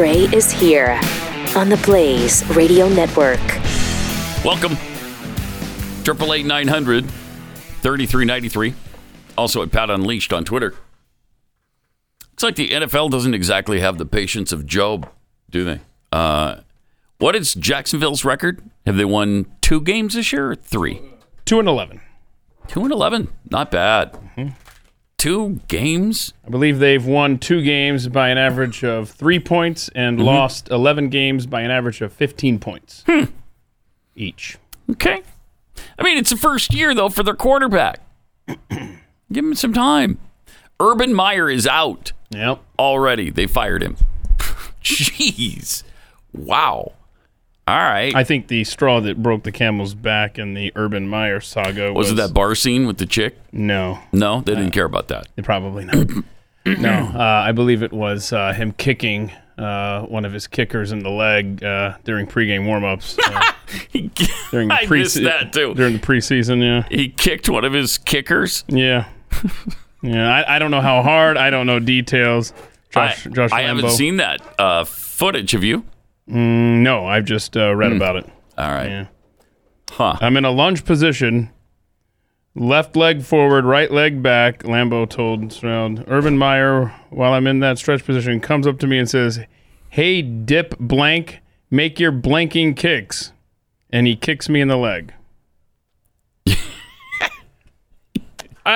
Gray is here on the Blaze Radio Network. Welcome. Triple eight nine hundred thirty three ninety three. Also at Pat Unleashed on Twitter. Looks like the NFL doesn't exactly have the patience of Job, do they? Uh, what is Jacksonville's record? Have they won two games this year or three? Two and eleven. Two and eleven. Not bad. Two games. I believe they've won two games by an average of three points and mm-hmm. lost eleven games by an average of fifteen points hmm. each. Okay. I mean, it's the first year though for their quarterback. Give him some time. Urban Meyer is out Yep. already. They fired him. Jeez. Wow. All right. I think the straw that broke the camel's back in the Urban Meyer saga was, was it that bar scene with the chick? No, No, they didn't care about that. probably not. no, uh, I believe it was uh, him kicking uh, one of his kickers in the leg uh, during pregame warmups. Uh, during the I pre- missed that too. During the preseason, yeah. He kicked one of his kickers. Yeah. yeah. I, I don't know how hard. I don't know details. Josh, I, Josh I haven't seen that uh, footage. Have you? No, I've just uh, read about it. All right. Yeah. Huh. I'm in a lunge position. Left leg forward, right leg back. Lambo told Stroud. Urban Meyer, while I'm in that stretch position, comes up to me and says, Hey, dip blank, make your blanking kicks. And he kicks me in the leg.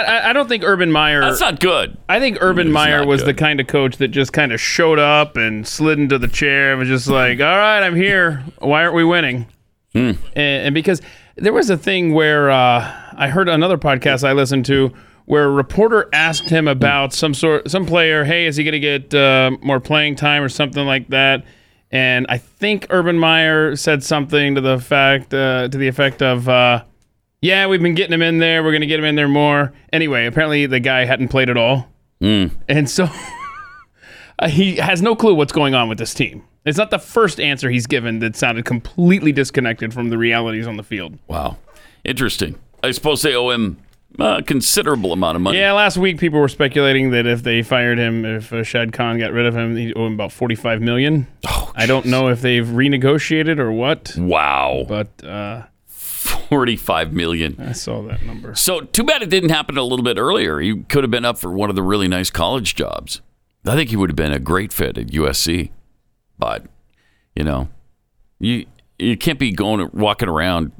I, I, don't think Urban Meyer. That's not good. I think Urban It's Meyer was the kind of coach that just kind of showed up and slid into the chair and was just like, "All right, I'm here. Why aren't we winning?" Hmm. And, and because there was a thing where uh, I heard another podcast I listened to where a reporter asked him about some sort some player, "Hey, is he going to get uh, more playing time or something like that?" And I think Urban Meyer said something to the fact uh, to the effect of. Yeah, we've been getting him in there. We're going to get him in there more. Anyway, apparently the guy hadn't played at all. And so uh, he has no clue what's going on with this team. It's not the first answer he's given that sounded completely disconnected from the realities on the field. Wow. Interesting. I suppose they owe him a considerable amount of money. Yeah, last week people were speculating that if they fired him, if uh, Shad Khan got rid of him, he'd owe him about forty-five million. I don't know if they've renegotiated or what, Wow. but uh, 45 million. I saw that number. So too bad it didn't happen a little bit earlier. He could have been up for one of the really nice college jobs. I think he would have been a great fit at USC. But, you know, you you can't be going walking around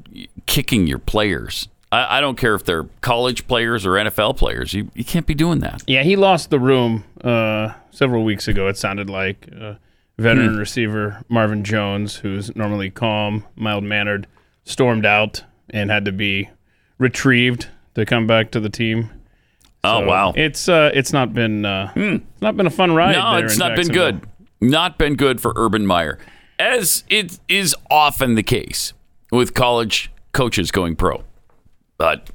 kicking your players. I, I don't care if they're college players or NFL players. You you can't be doing that. Yeah, he lost the room uh, several weeks ago. It sounded like uh, veteran receiver Marvin Jones, who's normally calm, mild mannered, stormed out and had to be retrieved to come back to the team. Oh wow. It's uh, it's not been uh, it's not been a fun ride. No, it's not been good. Not been good for Urban Meyer, as it is often the case with college coaches going pro. But,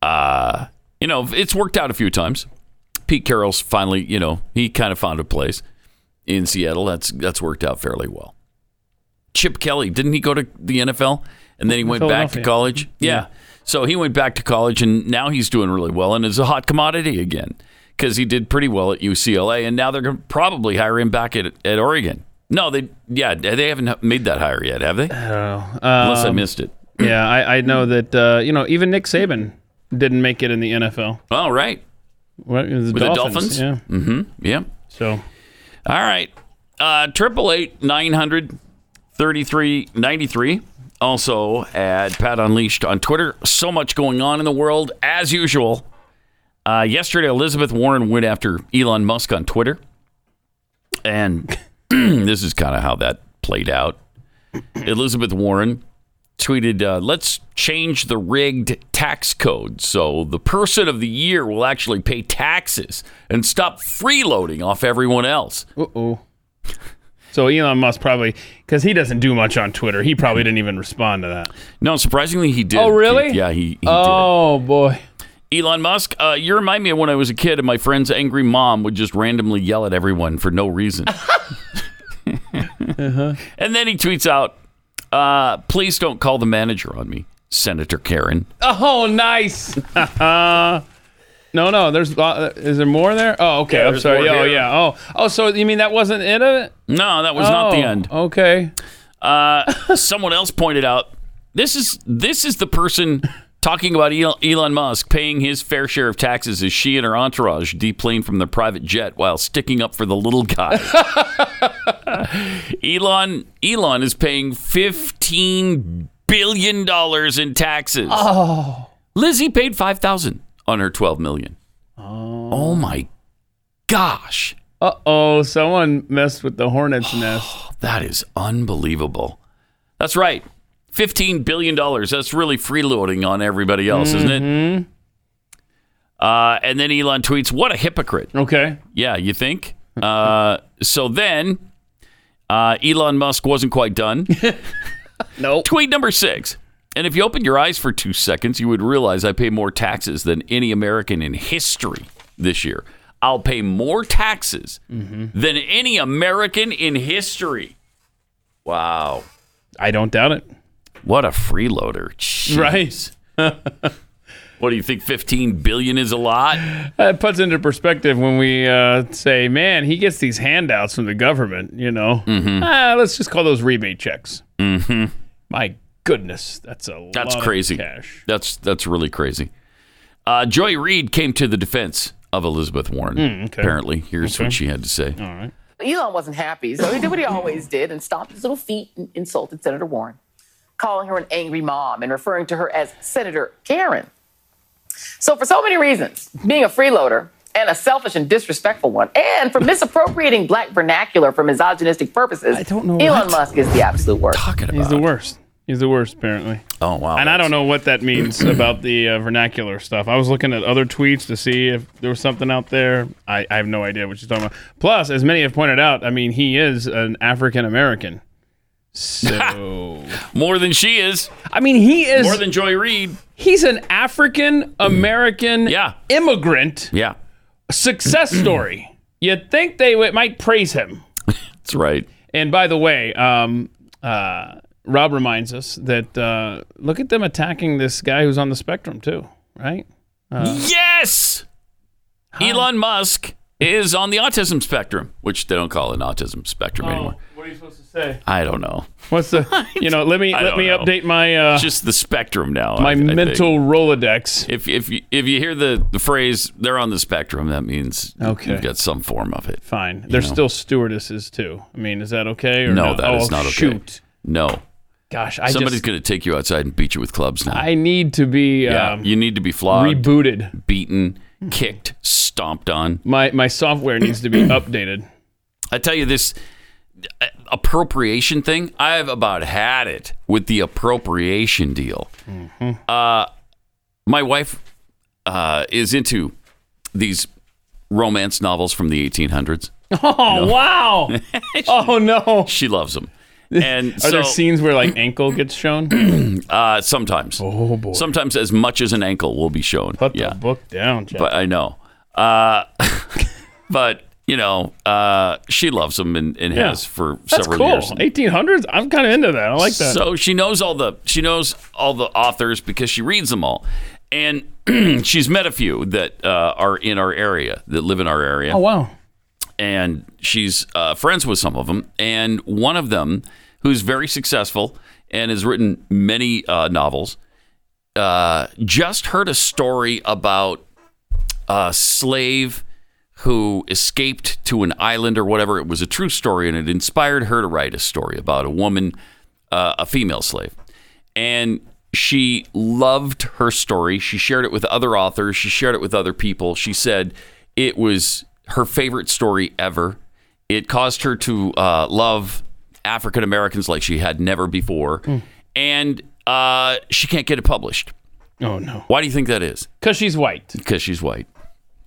uh, you know, it's worked out a few times. Pete Carroll's finally, you know, he kind of found a place in Seattle. That's that's worked out fairly well. Chip Kelly, didn't he go to the NFL and then he went back to college? Yeah. So he went back to college and now he's doing really well and is a hot commodity again because he did pretty well at UCLA and now they're going to probably hire him back at, at Oregon. No, they yeah they haven't made that hire yet, have they? Unless I Um, missed it. Yeah, I, I know that uh, you know even Nick Saban didn't make it in the NFL. All right, What, the with the Dolphins. Yeah. Mm-hmm. Yeah. So All right. Uh, Triple eight nine hundred thirty three ninety three. Also at Pat Unleashed on Twitter. So much going on in the world as usual. Uh, yesterday, Elizabeth Warren went after Elon Musk on Twitter, and this is kind of how that played out. Elizabeth Warren tweeted, uh, "Let's change the rigged tax code so the person of the year will actually pay taxes and stop freeloading off everyone else." Uh oh. So Elon Musk probably, because he doesn't do much on Twitter, he probably didn't even respond to that. No, surprisingly, he did. Oh, really? Yeah, he, he Oh boy. Elon Musk, uh, you remind me of when I was a kid and my friend's angry mom would just randomly yell at everyone for no reason. And then he tweets out, uh, please don't call the manager on me, Senator Karen. Oh, nice. No, no. There's uh, is there more there? Oh, okay. Yeah, I'm sorry. Oh, here. yeah. Oh, oh. So you mean that wasn't it? No, that was not the oh, end. Okay. Uh, someone else pointed out this is this is the person talking about Elon Musk paying his fair share of taxes as she and her entourage deplane from their private jet while sticking up for the little guy. Elon Elon is paying fifteen billion dollars in taxes. Oh, Lizzie paid five thousand on her twelve million. Oh, my gosh, Uh oh. Someone messed with the hornet's nest. that is unbelievable. That's right. $15 billion. That's really freeloading on everybody else, isn't it? Uh, and then Elon tweets, What a hypocrite. Okay. Yeah, you think? Uh, so then uh, Elon Musk wasn't quite done. Nope. Tweet number six. And if you opened your eyes for two seconds, you would realize I pay more taxes than any American in history this year. I'll pay more taxes than any American in history. Wow. I don't doubt it. What a freeloader. Jeez. Right. What do you think 15 billion is a lot? That puts into perspective when we uh, say, "Man, he gets these handouts from the government." You know, Mm-hmm. ah, let's just call those rebate checks. Mm-hmm. My goodness, that's a That's lot of crazy. cash. That's that's really crazy. Uh, Joy Reid came to the defense of Elizabeth Warren. Hmm, okay. Apparently, here's what she had to say. All right. Elon wasn't happy, so he did what he always did and stomped his little feet and insulted Senator Warren, calling her an angry mom and referring to her as Senator Karen. So, for so many reasons, being a freeloader and a selfish and disrespectful one, and for misappropriating black vernacular for misogynistic purposes, I don't know Elon what. Musk is the absolute worst. Talking about. He's the worst. He's the worst, apparently. oh wow. And I don't know what that means about the uh, vernacular stuff. I was looking at other tweets to see if there was something out there. I, I have no idea what you're talking about. Plus, as many have pointed out, I mean, he is an African American. So, More than she is. I mean, he is. More than Joy Reid. he's an African American Yeah. immigrant Yeah, success story. You'd think they w- might praise him. that's right. And by the way, um, uh, Rob reminds us that uh, look at them attacking this guy who's on the spectrum too, right? yes. Elon Musk is on the autism spectrum, which they don't call an autism spectrum anymore. what are you supposed to say? I don't know. What's the? You know, let me let me know. update my uh, Just the spectrum now. my I- I mental rolodex. If if you, if you hear the, the phrase "they're on the spectrum," that means Okay. you've got some form of it. Fine. They're know. still stewardesses too. I mean, is that okay? Or No, no, that is oh, not okay. Shoot. No, Gosh, I somebody's just going to take you outside and beat you with clubs now. I need to be yeah, um, you need to be flogged, rebooted. beaten, kicked, stomped on. My my software needs to be updated. I tell you this uh, appropriation thing. I've about had it with the appropriation deal. Uh, my wife uh, is into these romance novels from the 1800s. Oh wow! oh no! She loves them. And Are so, there scenes where like ankle gets shown? uh, sometimes, Oh boy! sometimes as much as an ankle will be shown. Put yeah, the book down, Jack. but I know. Uh, but you know, uh, she loves them and, and Yeah. has for That's several cool. years. 1800s. I'm kind of into that. I like that. So she knows all the she knows all the authors because she reads them all, and she's met a few that uh, are in our area that live in our area, oh wow! And she's uh, friends with some of them. And one of them, who's very successful and has written many uh, novels, uh, just heard a story about a slave who escaped to an island or whatever. It was a true story, and it inspired her to write a story about a woman, uh, a female slave. And she loved her story. She shared it with other authors, she shared it with other people. She said it was her favorite story ever. It caused her to uh, love African Americans like she had never before. And uh, she can't get it published. Oh no! Why do you think that is? Because she's white. Because she's white.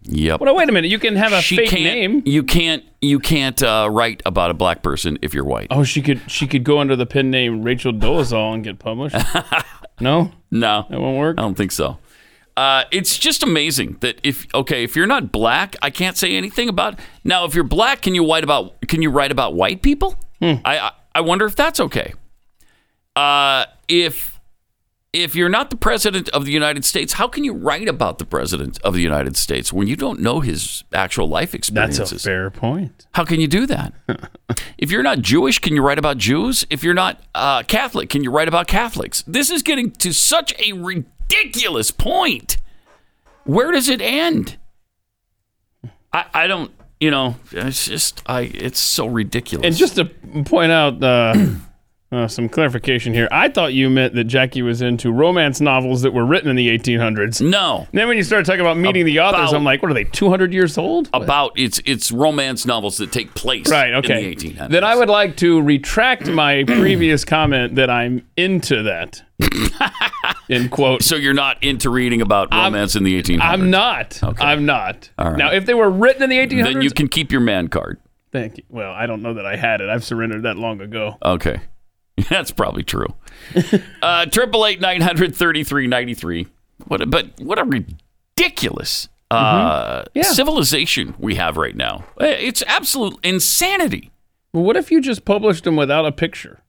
Yep. Well, wait a minute. You can have a she fake name. You can't. You can't uh, write about a black person if you're white. Oh, she could. She could go under the pen name Rachel Dolezal and get published. no, No, that won't work. I don't think so. Uh, it's just amazing that if okay, if you're not black, I can't say anything about. Now, if you're black, can you write about? Can you write about white people? Hmm. I, I wonder if that's okay. Uh, if if you're not the president of the United States, how can you write about the president of the United States when you don't know his actual life experiences? That's a fair point. How can you do that? if you're not Jewish, can you write about Jews? If you're not uh, Catholic, can you write about Catholics? This is getting to such a ridiculous point. Where does it end? I, I don't, you know, it's just, I, it's so ridiculous. And just to point out uh, uh, some clarification here, I thought you meant that Jackie was into romance novels that were written in the 1800s. no, Then when you started talking about meeting the authors, I'm like, what are they, 200 years old? about it's it's romance novels that take place Right, okay. in the 1800s. Then I would like to retract my previous comment that I'm into that. In quote. so you're not into reading about romance in the 1800s. I'm not. I'm not. right. Now, if they were written in the 1800s, Then you can keep your man card. thank you. Well, I don't know that I had it. I've surrendered that long ago. Okay. That's probably true. Uh triple eight nine hundred thirty three ninety three. What a, but what a ridiculous uh Yeah. civilization we have right now. Uh, It's absolute insanity. Well, what if you just published them without a picture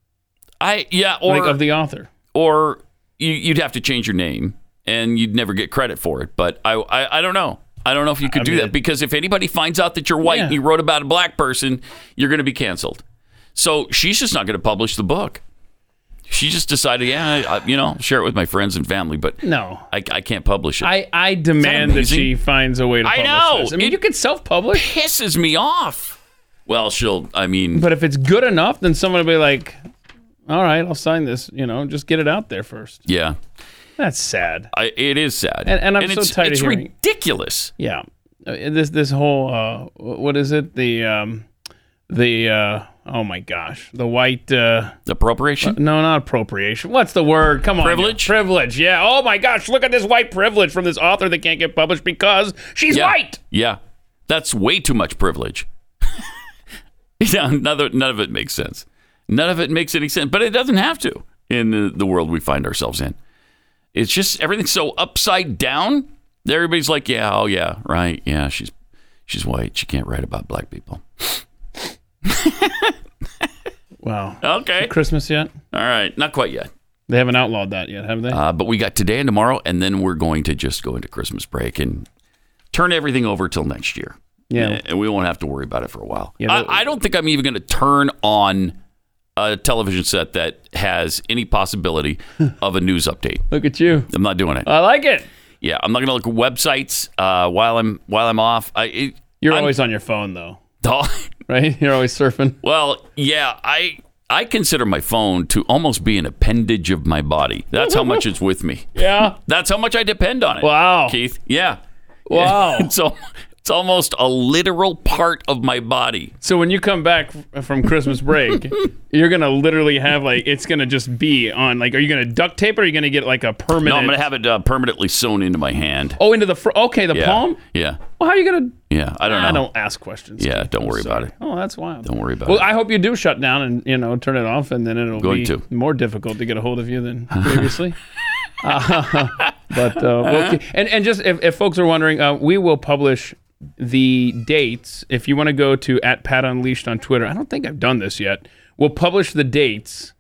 I yeah, or like, of the author? or you, you'd have to change your name and you'd never get credit for it. But I I, I don't know. I don't know if you could I do mean, that because if anybody finds out that you're white Yeah. and you wrote about a black person, you're going to be canceled. So she's just not going to publish the book. She just decided, yeah, I, you know, share it with my friends and family, but No. I, I can't publish it. I, I demand that amazing? she finds a way to I publish know. this. I mean, It- you can self-publish, pisses me off. Well, she'll. I mean, but if it's good enough, then someone will be like, all right, I'll sign this. You know, just get it out there first. yeah, That's sad. I, it is sad, And- and I'm so it's, tired of it's hearing- ridiculous. Yeah. Uh, This this whole uh, what is it? The um, the uh, oh my gosh, the white uh, Appropriation. no, not appropriation. What's the word? Come on, Privilege? Privilege. Yeah. Oh my gosh, look at this white privilege from this author that can't get published because she's Yeah. white. Yeah. That's way too much privilege. yeah, none of, none of it makes sense. None of it makes any sense, but it doesn't have to in the, the world we find ourselves in. It's just everything's so upside down. Everybody's like, yeah, oh yeah, right, yeah, she's she's white. She can't write about black people. Wow. Okay, Christmas yet? all right, not quite yet, They haven't outlawed that yet, have they? uh, but we got today and tomorrow, and then we're going to just go into Christmas break and turn everything over till next year. Yeah. and we won't have to worry about it for a while. Yeah, I, I don't think I'm even going to turn on a television set that has any possibility of a news update. Look at you. I'm not doing it. I like it. yeah, I'm not going to look at websites uh, while I'm while I'm off. I, it, You're I'm- always on your phone though, Oh, right? You're always surfing. well, yeah, I I consider my phone to almost be an appendage of my body. That's how much it's with me. Yeah. That's how much I depend on it. Wow. Keith. Yeah. Wow. so it's almost a literal part of my body. So when you come back from Christmas break, you're gonna literally have like it's gonna just be on. Like, are you gonna duct tape or are you gonna get like a permanent? No, I'm going to have it uh, permanently sewn into my hand. Oh, into the fr- okay, the Yeah. palm. Yeah. Well, how are you gonna? Yeah. I don't know. I don't ask questions. Yeah, don't worry about it. Oh, that's wild. Don't worry about Well, it. Well, I hope you do shut down and you know turn it off, and then it'll Going be to. more difficult to get a hold of you than previously. Uh, but uh, we'll keep- and and just if, if folks are wondering, uh, we will publish the dates. If you want to go to at Pat Unleashed on Twitter, I don't think I've done this yet. We'll publish the dates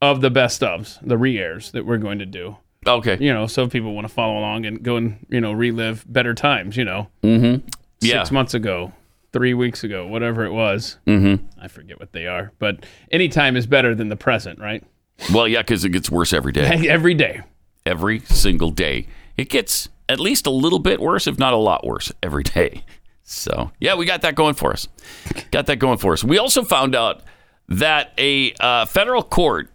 of the best ofs, the re-airs that we're going to do. Okay. You know, so if people want to follow along and go and you know relive better times. You know, Yeah. six months ago, three weeks ago, whatever it was. Mm-hmm. I forget what they are, but any time is better than the present, right? Well, yeah, because it gets worse every day. Every day. every single day. It gets at least a little bit worse, if not a lot worse, every day. So, yeah, we got that going for us. Got that going for us. We also found out that a uh, federal court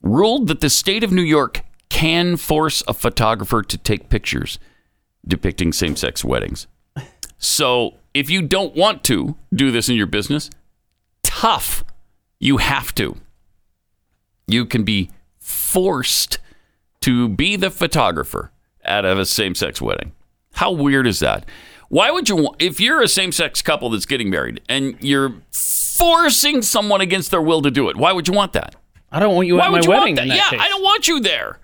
ruled that the state of New York can force a photographer to take pictures depicting same sex weddings. So, if you don't want to do this in your business, tough. You have to. You can be forced to be the photographer at a same sex wedding. How weird is that? Why would you want, if you're a same sex couple that's getting married and you're forcing someone against their will to do it, why would you want that? I don't want you Why at my you wedding. that? in that yeah, case. I don't want you there.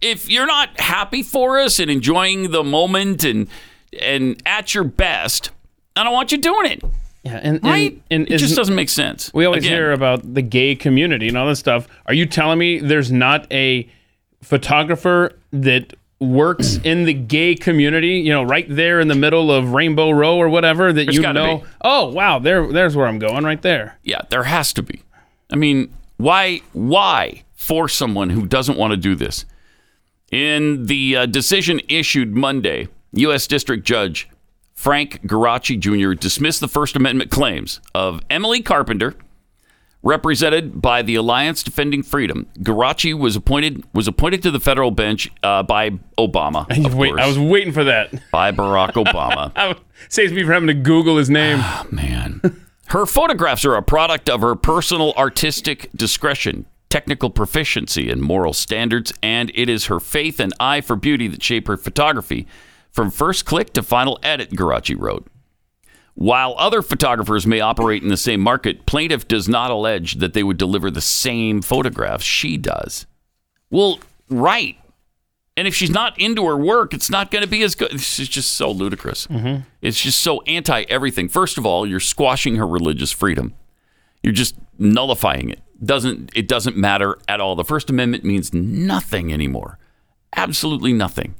If you're not happy for us and enjoying the moment and and at your best, I don't want you doing it. Yeah, and, and, Right? and it just doesn't make sense. We always Again, hear about the gay community and all this stuff. Are you telling me there's not a photographer that works in the gay community, you know, right there in the middle of Rainbow Row or whatever that There's you gotta know. be. Oh, wow, there there's where I'm going right there. Yeah, there has to be. I mean, why why force someone who doesn't want to do this? In the uh, decision issued Monday, U.S. District Judge Frank Geraci Jr. dismissed the First Amendment claims of Emily Carpenter, represented by the Alliance Defending Freedom. Geraci was appointed was appointed to the federal bench uh, by Obama. Wait, course, I was waiting for that. by Barack Obama. Saves me from having to Google his name. man. Her photographs are a product of her personal artistic discretion, technical proficiency, and moral standards, and it is her faith and eye for beauty that shape her photography from first click to final edit, Geraci wrote. While other photographers may operate in the same market, plaintiff does not allege that they would deliver the same photographs she does. Well, right. And if she's not into her work, it's not going to be as good. This is just so ludicrous. Mm-hmm. It's just so anti everything. First of all, you're squashing her religious freedom. You're just nullifying it. Doesn't it doesn't matter at all. The First Amendment means nothing anymore. Absolutely nothing.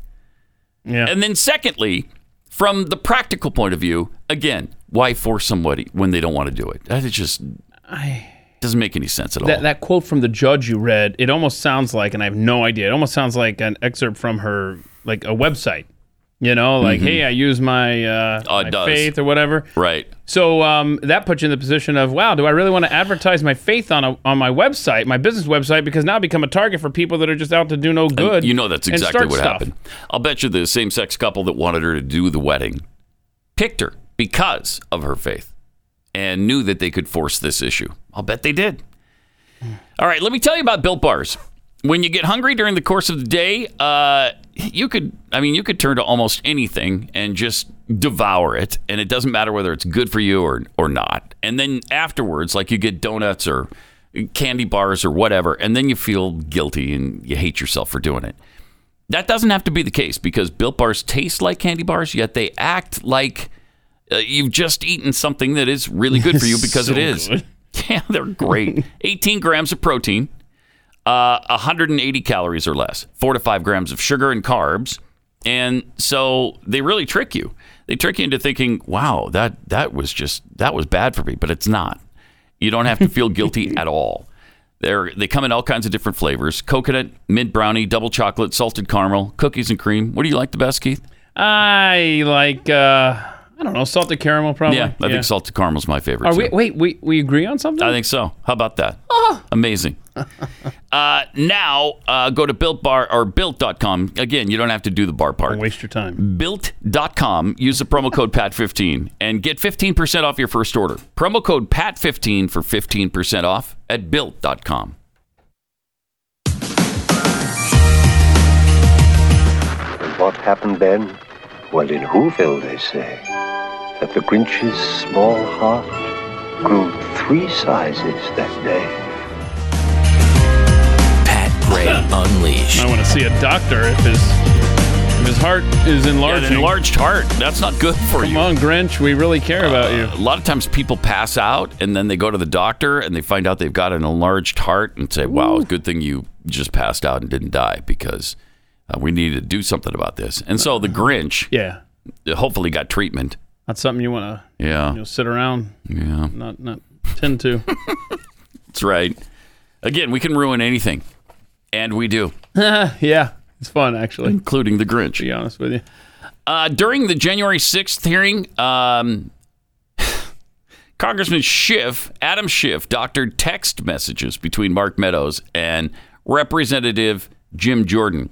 Yeah. And then secondly, from the practical point of view, again, why force somebody when they don't want to do it? That is just doesn't make any sense at all. that, that quote from the judge you read, it almost sounds like, and I have no idea, it almost sounds like an excerpt from her, like a website. You know, like, hey, I use my, uh, Oh, my faith or whatever. right. So um, that puts you in the position of, wow, do I really want to advertise my faith on a, on my website, my business website, because now I become a target for people that are just out to do no good. You know that's exactly what stuff. happened. I'll bet you the same sex couple that wanted her to do the wedding picked her because of her faith and knew that they could force this issue. I'll bet they did. All right, let me tell you about Built Bars. When you get hungry during the course of the day, uh, you could, I mean, you could turn to almost anything and just devour it, and it doesn't matter whether it's good for you or or not. And then afterwards, like you get donuts or candy bars or whatever, and then you feel guilty and you hate yourself for doing it. That doesn't have to be the case because Built Bars taste like candy bars, yet they act like uh, you've just eaten something that is really good for you because So it is. good. Yeah, they're great. 18 grams of protein, uh, 180 calories or less, four to five grams of sugar and carbs. And so they really trick you. They trick you into thinking, wow, that, that was just, that was bad for me, but it's not. You don't have to feel guilty at all. They're, they come in all kinds of different flavors coconut, mint brownie, double chocolate, salted caramel, cookies and cream. What do you like the best, Keith? I like, uh, I don't know, salted caramel probably. Yeah, I think salted caramel's my favorite. Are too. we, wait, we, we agree on something? I think so. How about that? Amazing. uh, now uh, go to Built Bar or Built.com. Again, you don't have to do the bar part. Don't waste your time. Built.com. Use the promo code PAT15 and get 15% off your first order. Promo code PAT15 for 15% off at Built.com. And what happened then? Well, in Whoville, they say that the Grinch's small heart grew three sizes that day. Pat Gray Unleashed. I want to see a doctor if his if his heart is Yeah, enlarged heart. That's not good for you. Come you. on, Grinch, we really care about you. Uh, a lot of times people pass out and then they go to the doctor and they find out they've got an enlarged heart and say, wow, good thing you just passed out and didn't die because uh, we need to do something about this. And so the Grinch Yeah, hopefully got treatment. that's something you want to Yeah. you know, sit around, Yeah. not not tend to. That's right. Again, we can ruin anything. And we do, yeah, it's fun actually. Including the Grinch. be honest with you. Uh, during the January 6th hearing, um, Congressman Schiff, Adam Schiff, doctored text messages between Mark Meadows and Representative Jim Jordan.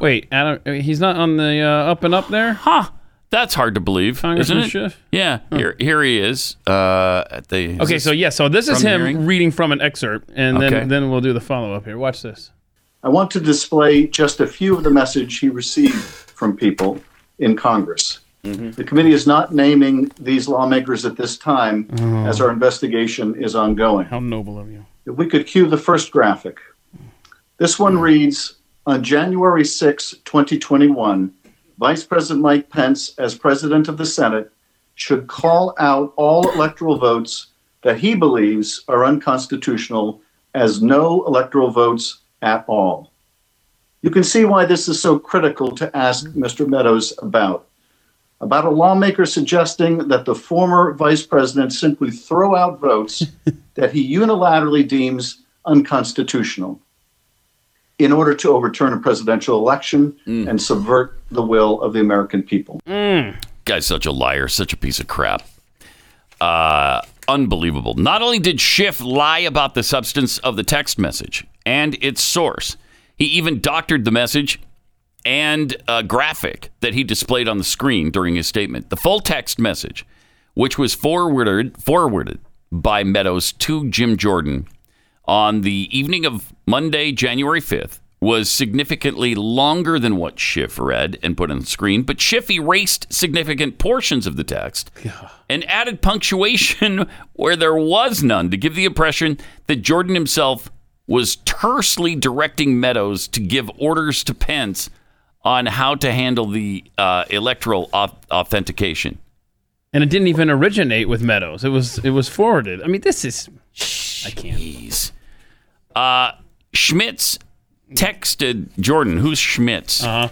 Wait, Adam, he's not on the uh, up and up there. Huh. That's hard to believe, Congressman isn't it? Schiff? Yeah. Here, here he is. Uh, at the. is Okay, so yeah, so this is him hearing? reading from an excerpt, and Okay. then then we'll do the follow up here. Watch this. I want to display just a few of the message he received from people in Congress. The committee is not naming these lawmakers at this time as our investigation is ongoing. How noble of you. If we could cue the first graphic. This one reads On January 6, 2021, Vice President Mike Pence, as President of the Senate, should call out all electoral votes that he believes are unconstitutional as no electoral votes at all. You can see why this is so critical to ask Mr. Meadows about. About a lawmaker suggesting that the former vice president simply throw out votes that he unilaterally deems unconstitutional in order to overturn a presidential election and subvert the will of the American people. Guy's such a liar, such a piece of crap. Uh, unbelievable. Not only did Schiff lie about the substance of the text message and its source, he even doctored the message and a graphic that he displayed on the screen during his statement. The full text message, which was forwarded forwarded by Meadows to Jim Jordan on the evening of Monday, January 5th, was significantly longer than what Schiff read and put on the screen, but Schiff erased significant portions of the text and added punctuation where there was none to give the impression that Jordan himself was tersely directing Meadows to give orders to Pence on how to handle the uh, electoral au- authentication. And it didn't even originate with Meadows. It was it was forwarded. I mean, this is I can't. Jeez. Uh, Schmitz texted Jordan. Who's Schmitz? Uh-huh.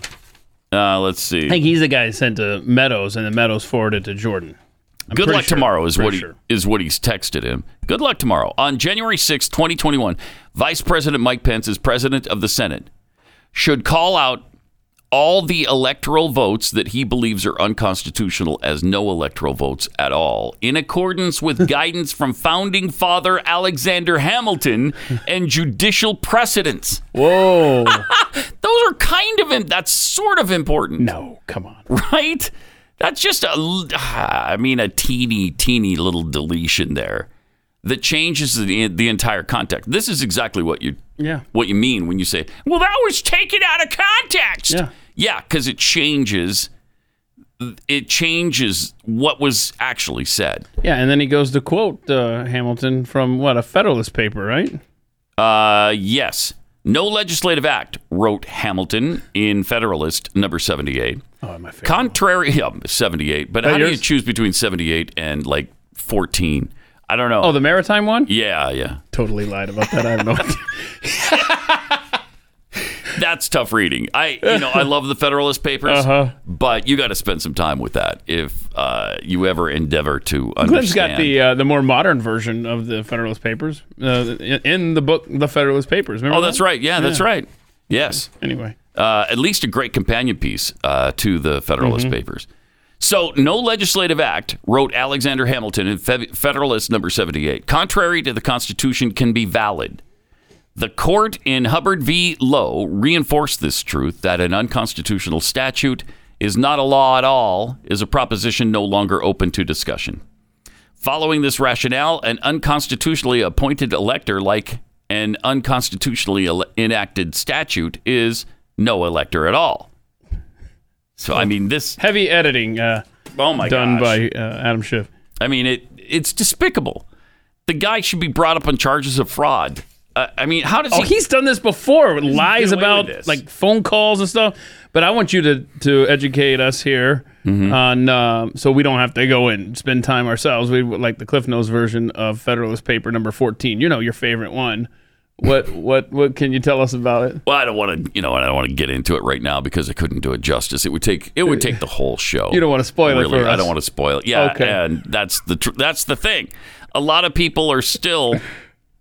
Uh, let's see. I think he's the guy who sent to Meadows, and the Meadows forwarded to Jordan. I'm Good luck sure. tomorrow is what he sure. is what he's texted him. Good luck tomorrow. On January sixth, 2021, Vice President Mike Pence is president of the Senate. Should call out all the electoral votes that he believes are unconstitutional as no electoral votes at all, in accordance with guidance from founding father Alexander Hamilton and judicial precedents. Whoa! Those are kind of that's sort of important no, come on. right? That's just a, I mean, a teeny, teeny little deletion there that changes the the entire context. This is exactly what you Yeah. what you mean when you say, "Well, that was taken out of context." Yeah. Yeah, because it changes. It changes what was actually said. Yeah, and then he goes to quote uh, Hamilton from what a Federalist paper, right? Uh, yes. No legislative act, wrote Hamilton in Federalist number 78. Oh, my favorite. Contrary, yeah, 78. But That how do you choose between 78 and like 14? I don't know. oh, the maritime one. yeah, yeah. Totally lied about that. I don't know. That's tough reading. I, you know, I love the Federalist Papers, Uh-huh. but you got to spend some time with that if uh, you ever endeavor to understand. Glenn's got the uh, the more modern version of the Federalist Papers uh, in the book, The Federalist Papers. Remember oh, that's that? right. Yeah, that's right. Yes. Anyway, uh, at least a great companion piece uh, to the Federalist Papers. So, no legislative act, wrote Alexander Hamilton in Fe- Federalist number 78, contrary to the Constitution, can be valid. The court in Hubbard v. Lowe reinforced this truth that an unconstitutional statute is not a law at all, is a proposition no longer open to discussion. Following this rationale, an unconstitutionally appointed elector, like an unconstitutionally ele- enacted statute, is no elector at all. So, I mean, this, heavy editing uh, oh my done gosh. by uh, Adam Schiff. I mean, it it's despicable. The guy should be brought up on charges of fraud. Uh, I mean, how does Oh, he? he's done this before with lies about with like phone calls and stuff. But I want you to to educate us here Mm-hmm. on um, so we don't have to go and spend time ourselves. We like the Cliff Notes version of Federalist Paper number fourteen. You know your favorite one. What what what can you tell us about it? well, I don't want to, you know, I don't want to get into it right now because I couldn't do it justice. It would take it would take the whole show. You don't want to spoil really, it for. I don't want to spoil it. Yeah, Okay. and that's the tr- that's the thing. A lot of people are still,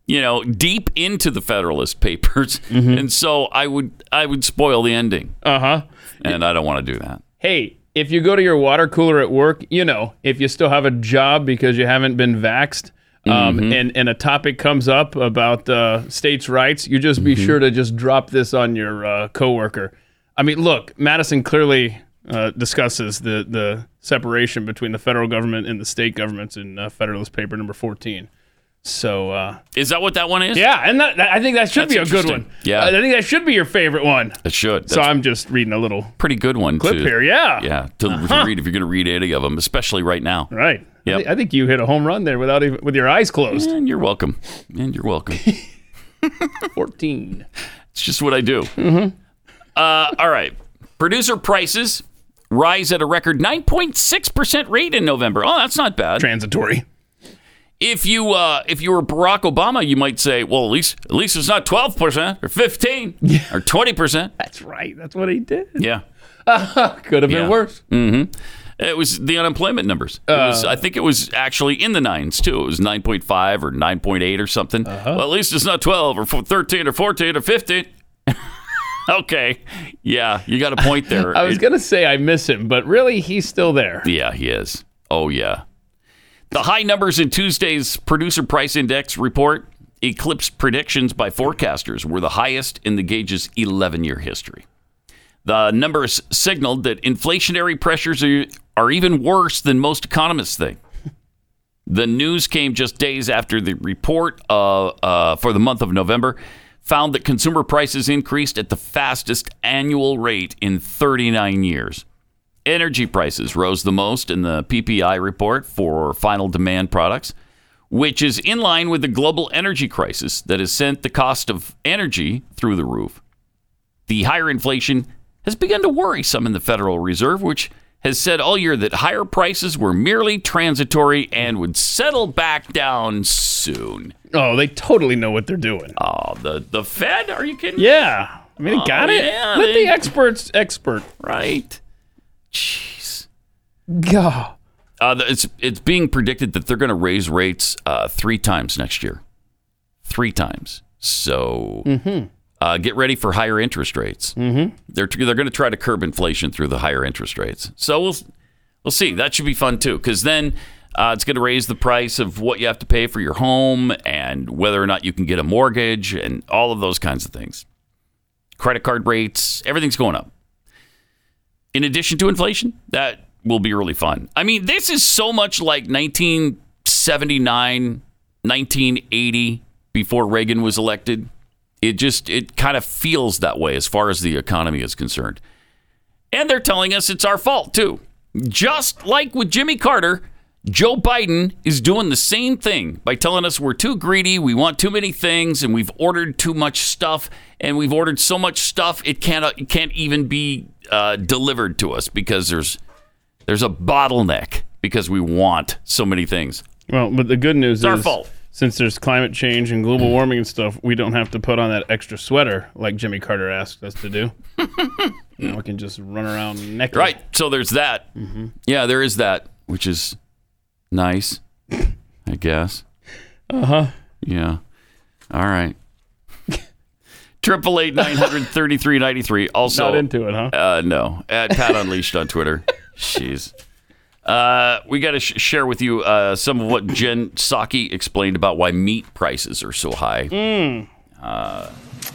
you know, deep into the Federalist Papers, Mm-hmm. and so I would I would spoil the ending, Uh huh. and I don't want to do that. Hey, if you go to your water cooler at work, you know, if you still have a job because you haven't been vaxxed, um, Mm-hmm. and, and a topic comes up about uh, states' rights, you just be Mm-hmm. sure to just drop this on your uh, coworker. I mean, look, Madison clearly uh, discusses the, the separation between the federal government and the state governments in uh, Federalist Paper number 14. So, uh, Is that what that one is? yeah, and that, that- I think that should That's be a good one. Yeah. I think that should be your favorite one. it should. So I'm just reading a little pretty good one clip to, here. Yeah. Yeah, to, to read if you're going to read any of them, especially right now. Right. I, Yep. thi- I think you hit a home run there without even with your eyes closed. And you're welcome. And you're welcome. 14. It's just what I do. Mm-hmm. Uh, all right. Producer prices rise at a record 9.6% rate in November. Oh, that's not bad. Transitory. If you uh, if you were Barack Obama, you might say, well, at least at least it's not twelve percent or fifteen or twenty percent. That's right. That's what he did. Yeah. Could have been Yeah. worse. Mm-hmm. It was the unemployment numbers. It was, uh. I think it was actually in the nines too. It was nine point five or nine point eight or something. Uh-huh. Well, at least it's not twelve or thirteen or fourteen or fifteen. okay, yeah, you got a point there. I was It- gonna say I miss him, but really he's still there. yeah, he is. Oh yeah. The high numbers in Tuesday's producer price index report eclipsed predictions by forecasters were the highest in the gauge's 11-year history. The numbers signaled that inflationary pressures are, are even worse than most economists think. The news came just days after the report uh, uh, for the month of November found that consumer prices increased at the fastest annual rate in 39 years. Energy prices rose the most in the PPI report for final demand products, which is in line with the global energy crisis that has sent the cost of energy through the roof. The higher inflation has begun to worry some in the Federal Reserve, which has said all year that higher prices were merely transitory and would settle back down soon. Oh, they totally know what they're doing. Oh, the, the Fed? Are you kidding? Yeah. I mean, he oh, got it. Oh, yeah, Let they- the experts expert. Right. Jeez. God. Uh, it's it's being predicted that they're going to raise rates uh, three times next year, three times. So uh, get ready for higher interest rates. Mm-hmm. They're they're going to try to curb inflation through the higher interest rates. So we'll we'll see. That should be fun too, because then uh, it's going to raise the price of what you have to pay for your home and whether or not you can get a mortgage and all of those kinds of things. Credit card rates, everything's going up in addition to inflation, that will be really fun. I mean, this is so much like 1979, 1980 before Reagan was elected. It just it kind of feels that way as far as the economy is concerned. And they're telling us it's our fault too. Just like with Jimmy Carter, Joe Biden is doing the same thing by telling us we're too greedy, we want too many things, and we've ordered too much stuff, and we've ordered so much stuff it can't it can't even be uh, delivered to us because there's there's a bottleneck because we want so many things. Well, but the good news our is fault. since there's climate change and global warming and stuff, we don't have to put on that extra sweater like Jimmy Carter asked us to do. now we can just run around naked. Right. So there's that. Yeah, there is that, which is nice, I guess. Uh huh. Yeah. All right. Triple eight nine hundred thirty three ninety three. Also, Not into it, huh? Uh, no, at Pat Unleashed on Twitter. Jeez. Uh, we got to sh- share with you uh, some of what Jen Psaki explained about why meat prices are so high.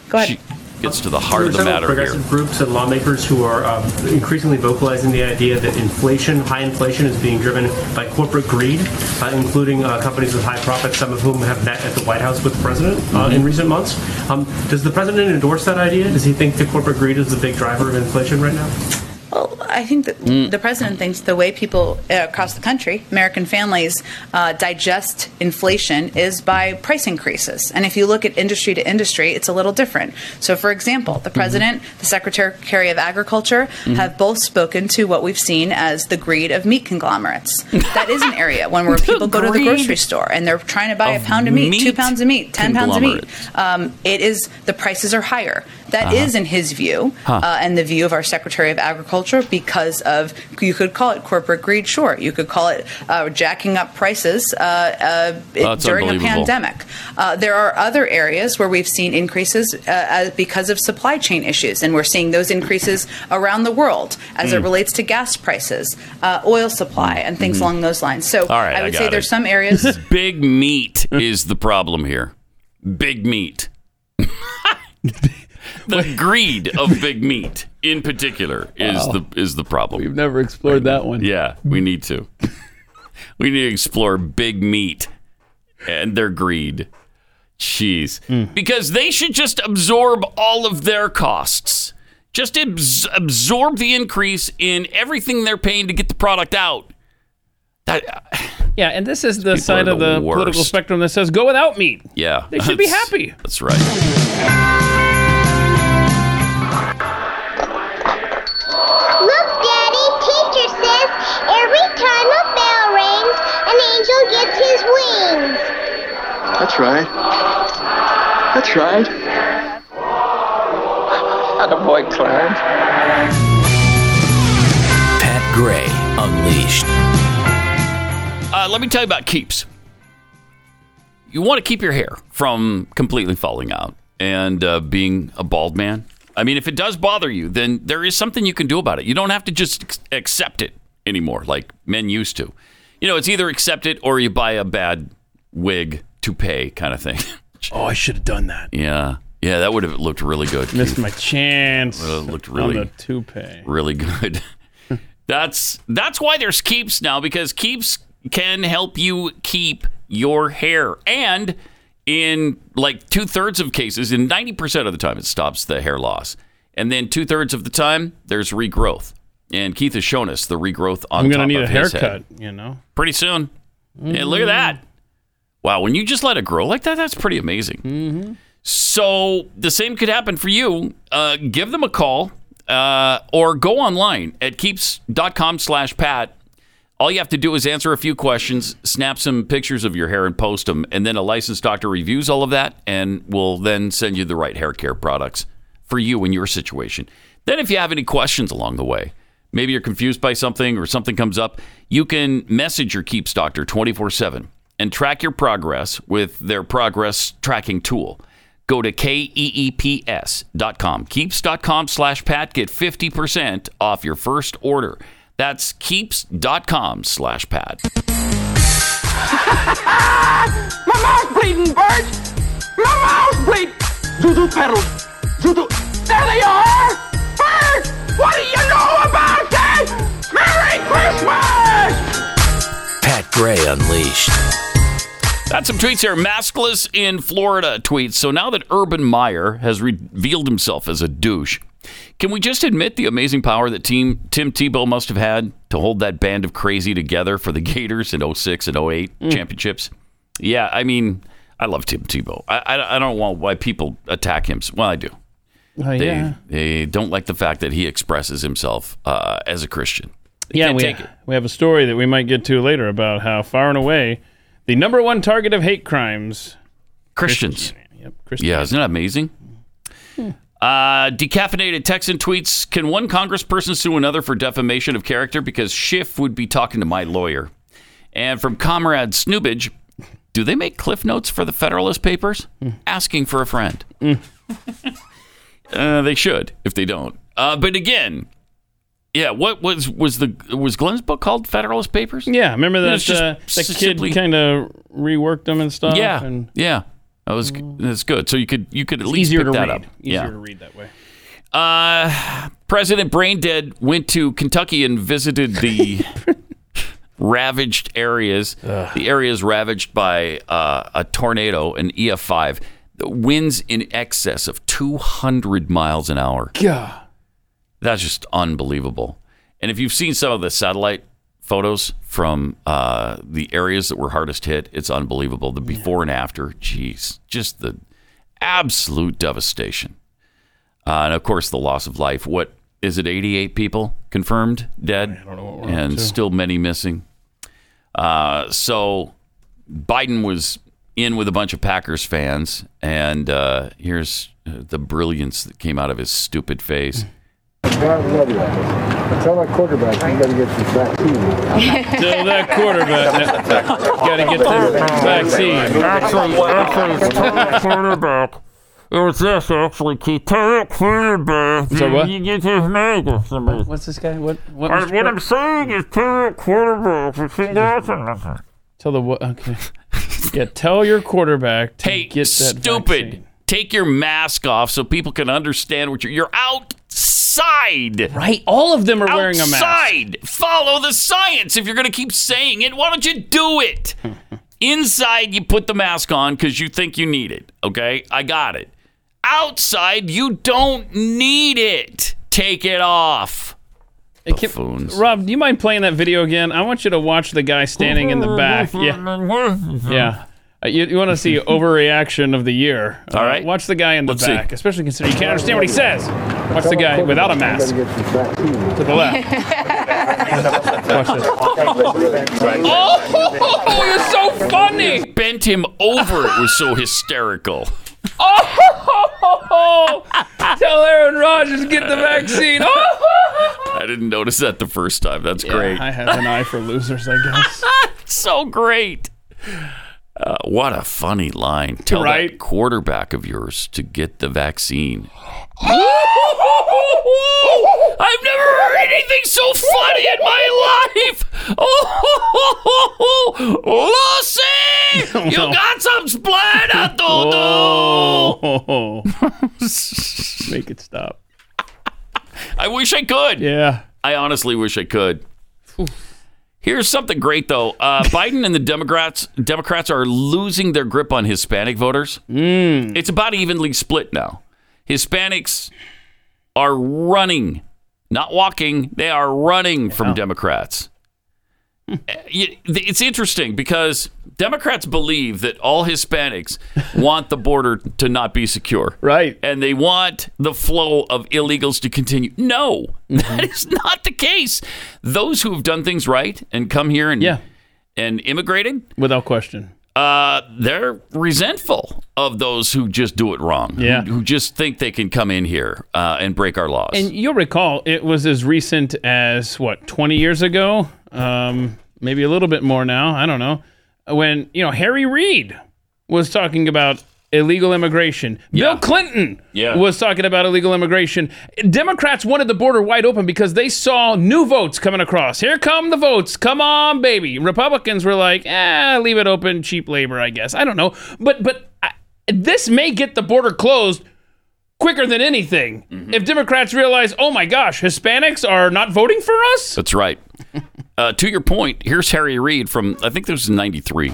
Go ahead. She gets to the heart of the matter progressive here. groups and lawmakers who are um, increasingly vocalizing the idea that inflation, high inflation, is being driven by corporate greed, uh, including uh, companies with high profits, some of whom have met at the White House with the president uh, Mm-hmm. in recent months. Um, does the president endorse that idea? Does he think that corporate greed is the big driver of inflation right now? Well, I think that Mm. the president thinks the way people uh, across the country, American families, uh, digest inflation is by price increases. And if you look at industry to industry, it's a little different. So, for example, Mm-hmm. the president, the secretary of agriculture have both spoken to what we've seen as the greed of meat conglomerates. that is an area when where people go to the grocery store and they're trying to buy a pound of meat, two pounds of meat, ten pounds of meat. Um, it is the prices are higher. That is, in his view, Uh-huh. Uh, and the view of our Secretary of Agriculture, because of you could call it corporate greed. Sure, you could call it uh, jacking up prices uh, uh, during a pandemic. Uh, there are other areas where we've seen increases uh, uh, because of supply chain issues, and we're seeing those increases around the world as Hmm. it relates to gas prices, uh, oil supply, and things along those lines. So right, I I would got say it. there's some areas. Big meat is the problem here. Big meat. the greed of big meat, in particular, is the is the problem. We've never explored that one. Yeah, we need to. we need to explore big meat and their greed. Jeez. Hmm. Because they should just absorb all of their costs. Just abs- absorb the increase in everything they're paying to get the product out. That, Yeah, and this is the side of the the, political spectrum that says go without meat. yeah. They should be happy. That's right. Angel gets his wings. That's right. That's right. Attaboy, Clarence. Pat Gray Unleashed. Uh, let me tell you about Keeps. You want to keep your hair from completely falling out and uh, being a bald man. I mean, if it does bother you, then there is something you can do about it. You don't have to just ex- accept it anymore like men used to. You know, it's either accept it or you buy a bad wig to pay kind of thing. Oh, I should have done that. yeah. Yeah, that would have looked really good. Missed my chance. Well, looked on really- the toupee. really good. that's that's why there's keeps now because keeps can help you keep your hair and in like two thirds of cases in 90% of the time it stops the hair loss and then two thirds of the time there's regrowth and keith has shown us the regrowth on I'm gonna top need a of his head. haircut. You know. pretty soon and look at that wow when you just let it grow like that that's pretty amazing Mm-hmm. so the same could happen for you. Uh, give them a call uh, or go online at keeps.com slash pat. All you have to do is answer a few questions, snap some pictures of your hair and post them, and then a licensed doctor reviews all of that and will then send you the right hair care products for you and your situation. Then if you have any questions along the way, maybe you're confused by something or something comes up, you can message your Keeps doctor 24/7 and track your progress with their progress tracking tool. Go to keeps.com, keeps.com slash pat, get 50% off your first order. That's keeps.com slash pat. My mouth's bleeding, Bert! My mouth's bleeding! Zuzu pedals! Zuzu... There they are! Bert! What do you know about that? Merry Christmas! Pat Gray Unleashed. Got some tweets here. Maskless in Florida tweets. So now that Urban Meyer has revealed himself as a douche, can we just admit the amazing power that team Tim Tebow must have had to hold that band of crazy together for the Gators in 06 and 08 mm. championships? Yeah, I mean, I love Tim Tebow. I, I, I don't want why people attack him. Well, I do. Oh They, yeah. they don't like the fact that he expresses himself uh, as a Christian. They Yeah, we, take it. we have a story that we might get to later about how far and away the number one target of hate crimes. Christians. Yep, Christian. Yeah, isn't that amazing? Uh, decaffeinated Texan tweets Can one congressperson sue another for defamation of character? Because Schiff would be talking to my lawyer. And from Comrade Snoobage, do they make cliff notes for the Federalist Papers? Asking for a friend. uh, they should if they don't. Uh, but again, yeah, what was was the was Glenn's book called Federalist Papers? Yeah, remember that uh, that kid kind of reworked them and stuff. Yeah, and yeah, that was that's good. So you could you could at least pick to that read. up. Easier yeah. to read that way. Uh, President Braindead went to Kentucky and visited the ravaged areas. The areas ravaged by uh, a tornado, an EF5. Winds in excess of 200 miles an hour. God. That's just unbelievable. And if you've seen some of the satellite photos from uh, the areas that were hardest hit, it's unbelievable. The before and after, jeez, just the absolute devastation. Uh, and of course, the loss of life. What is it? 88 people confirmed dead, and still many missing. Uh, so Biden was in with a bunch of Packers fans, and uh, here's uh, the brilliance that came out of his stupid face. Tell that quarterback you got to get your vaccine. Tell that quarterback. Got to get the vaccine. Actually, actually, it's Terry quarterback. It was this actually, Keith. Terry quarterback. So what? You get his name or somebody. What's this guy? What? What? I, what I'm saying is Terry quarterback. It's nothing. Tell the what? Okay. Yeah, tell your quarterback to Hey, get that stupid! vaccine. Take your mask off so people can understand what you're. You're outside. Right, all of them are wearing a mask. Outside. Follow the science. If you're going to keep saying it, why don't you do it? Inside, you put the mask on because you think you need it. Okay, I got it. Outside, you don't need it. Take it off. Hey, can- Rob, do you mind playing that video again? I want you to watch the guy standing in the back. Yeah, yeah. Uh, you you want to see overreaction of the year? All right. Watch the guy in the Let's see. back, especially considering you can't understand what he says. Watch the guy without a mask to the left. Watch this. Oh, you're so funny. Bent him over. It was so hysterical. Oh, tell Aaron Rodgers get the vaccine. Oh, I didn't notice that the first time. That's great. I have an eye for losers, I guess. so great. Uh, what a funny line. Tell Right. that quarterback of yours to get the vaccine. I've never heard anything so funny in my life. Oh, Lucy, you got some splatter, Oh, make it stop. I wish I could. Yeah. I honestly wish I could. Here's something great though. Uh, Biden and the Democrats Democrats are losing their grip on Hispanic voters. It's about evenly split now. Hispanics are running, not walking. They are running from Democrats. It's interesting because Democrats believe that all Hispanics want the border to not be secure. Right. And they want the flow of illegals to continue. No, mm-hmm. that is not the case. Those who have done things right and come here and Yeah. and immigrated, Without question. Uh, they're resentful of those who just do it wrong. who- Yeah. Who, just think they can come in here uh, and break our laws. And you'll recall it was as recent as what 20 years ago, um, maybe a little bit more now. I don't know when you know Harry Reid was talking about illegal immigration. Bill Clinton Yeah. was talking about illegal immigration. Democrats wanted the border wide open because they saw new votes coming across. Here come the votes. Come on, baby. Republicans were like, "Eh, leave it open, cheap labor, I guess." I don't know, but but I, this may get the border closed quicker than anything. If Democrats realize, oh my gosh, Hispanics are not voting for us. That's right. uh, to your point, here's Harry Reid from I think this was '93.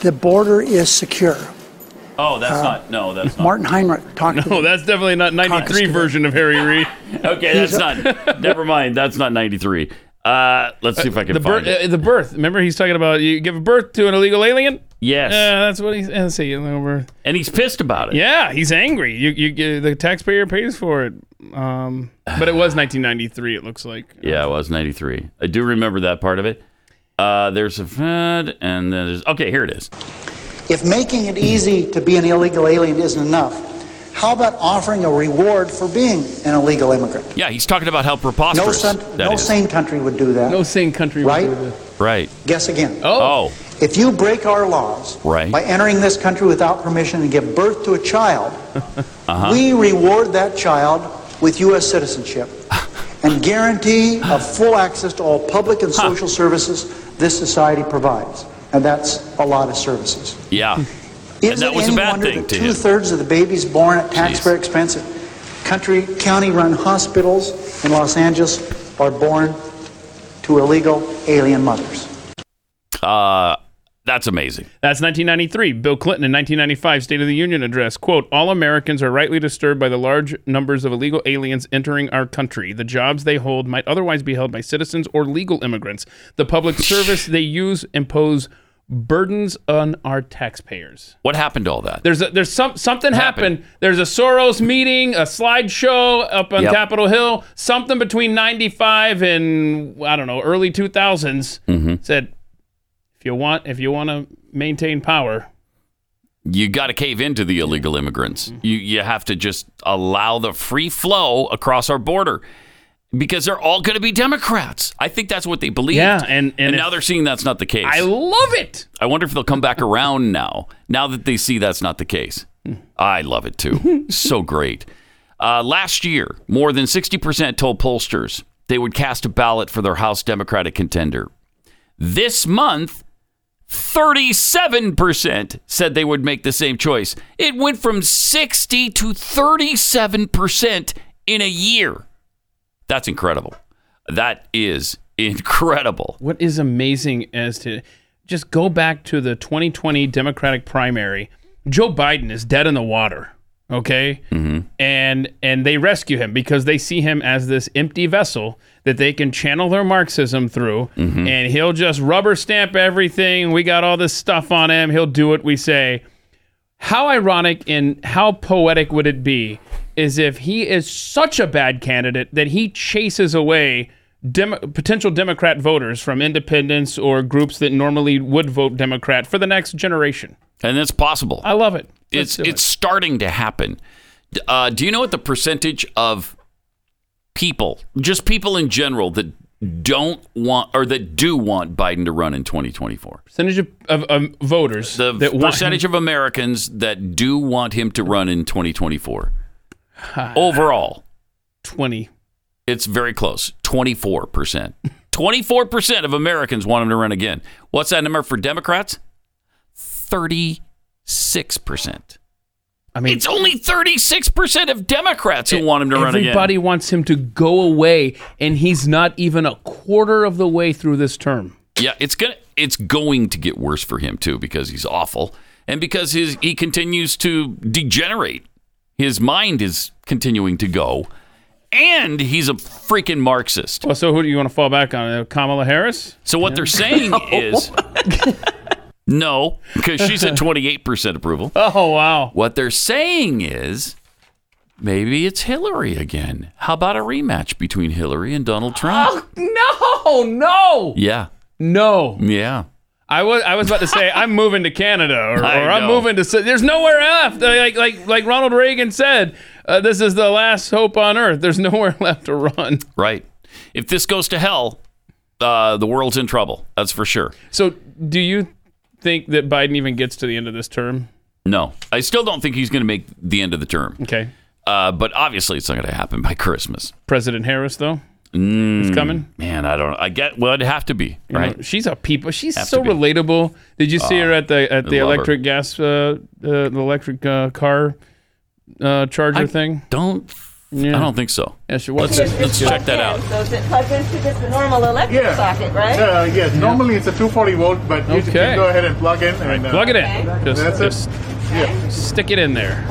The border is secure. Oh, that's Uh, not. No, that's not. Martin Heinrich talked No, that's definitely not 93 version of Harry Reid. Okay, that's not. Never mind. That's not '93. Uh, let's see if I can the find birth. it. Uh, the birth. Remember, he's talking about you give birth to an illegal alien. Yes. Yeah, that's what he's. Uh, let's see, illegal birth. And he's pissed about it. Yeah, he's angry. You, you, the taxpayer pays for it. Um, but it was 1993. It looks like. Yeah, it was 93. I do remember that part of it. Uh, there's a Fed, and then there's. Okay, here it is. If making it easy to be an illegal alien isn't enough, how about offering a reward for being an illegal immigrant? Yeah, he's talking about how No, preposterous son, that no is. sane country would do that. No sane country Right? would do this. Right. Guess again. Oh. If you break our laws Right. by entering this country without permission and give birth to a child, Uh-huh. we reward that child with U.S. citizenship and guarantee of full access to all public and social services this society provides. And that's a lot of services. Yeah. Is and that was a bad wonder thing that to two-thirds of the babies born at taxpayer expense at country county-run hospitals in Los Angeles are born to illegal alien mothers? Uh, that's amazing. That's 1993. Bill Clinton in 1995 State of the Union address. Quote, all Americans are rightly disturbed by the large numbers of illegal aliens entering our country. The jobs they hold might otherwise be held by citizens or legal immigrants. The public service they use impose burdens on our taxpayers. What happened to all that? There's a, there's some something Happened. happened. There's a Soros meeting, a slideshow up on Yep. Capitol Hill. Something between 95 and I don't know early 2000s Mm-hmm. said, if you want if you want to maintain power, You got to cave into the illegal immigrants. Mm-hmm. You you have to just allow the free flow across our border because they're all going to be Democrats. I think that's what they believe. Yeah, and- and now they're seeing that's not the case. I love it. I wonder if they'll come back around now. Now that they see that's not the case, Hmm. I love it too. so great. Uh, last year, more than sixty percent told pollsters they would cast a ballot for their House Democratic contender. This month, 37% said they would make the same choice. It went from 60 to 37% in a year. That's incredible. That is incredible. What is amazing as to just go back to the 2020 Democratic primary. Joe Biden is dead in the water. Okay, mm-hmm. and and they rescue him because they see him as this empty vessel that they can channel their Marxism through, mm-hmm. and he'll just rubber stamp everything. We got all this stuff on him. He'll do what we say. How ironic and how poetic would it be is if he is such a bad candidate that he chases away Demo- potential Democrat voters from independents or groups that normally would vote Democrat for the next generation. And it's possible. I love it. it's it's starting to happen. Uh, do you know what the percentage of people, just people in general, that don't want or that do want Biden to run in 2024? Percentage of, of, of voters The percentage of Americans that do want him to run in 2024. Overall, 20. It's very close. 24%. 24% of Americans want him to run again. What's that number for Democrats? 36%. I mean, it's only 36% of Democrats who want him to run again. Everybody wants him to go away, and he's not even a quarter of the way through this term. Yeah, it's gonna it's going to get worse for him too because he's awful and because his he continues to degenerate. His mind is continuing to go, and he's a freaking Marxist. Well, so who do you want to fall back on? Uh, Kamala Harris? So what they're saying is no, because she's at twenty eight percent approval. Oh wow! What they're saying is maybe it's Hillary again. How about a rematch between Hillary and Donald Trump? Oh, No, no, Yeah, no. yeah. I was I was about to say I'm moving to Canada or, or I I'm moving to. There's nowhere left. Like like like Ronald Reagan said, uh, this is the last hope on earth. There's nowhere left to run. Right. If this goes to hell, uh, the world's in trouble. That's for sure. So, do you think that Biden even gets to the end of this term? No, I still don't think he's going to make the end of the term. Okay. Uh, but obviously, it's not going to happen by Christmas. President Harris, though, Mm, is coming. Man, I don't. I get. Well, it'd have to be You know, right. she's a people. She's Have so relatable. Did you see Oh, her at the at the love her. electric gas, uh, uh, the electric uh, car uh, charger I thing? Don't. Yeah. I don't think so. Yeah, she was. Let's let's check that out. So is it plugged into just a normal electric Yeah. socket, right? Uh, yes, normally it's a 240 volt, but you can go ahead and plug in. And, uh, Plug it in. Just, That's just Yeah. stick it in there.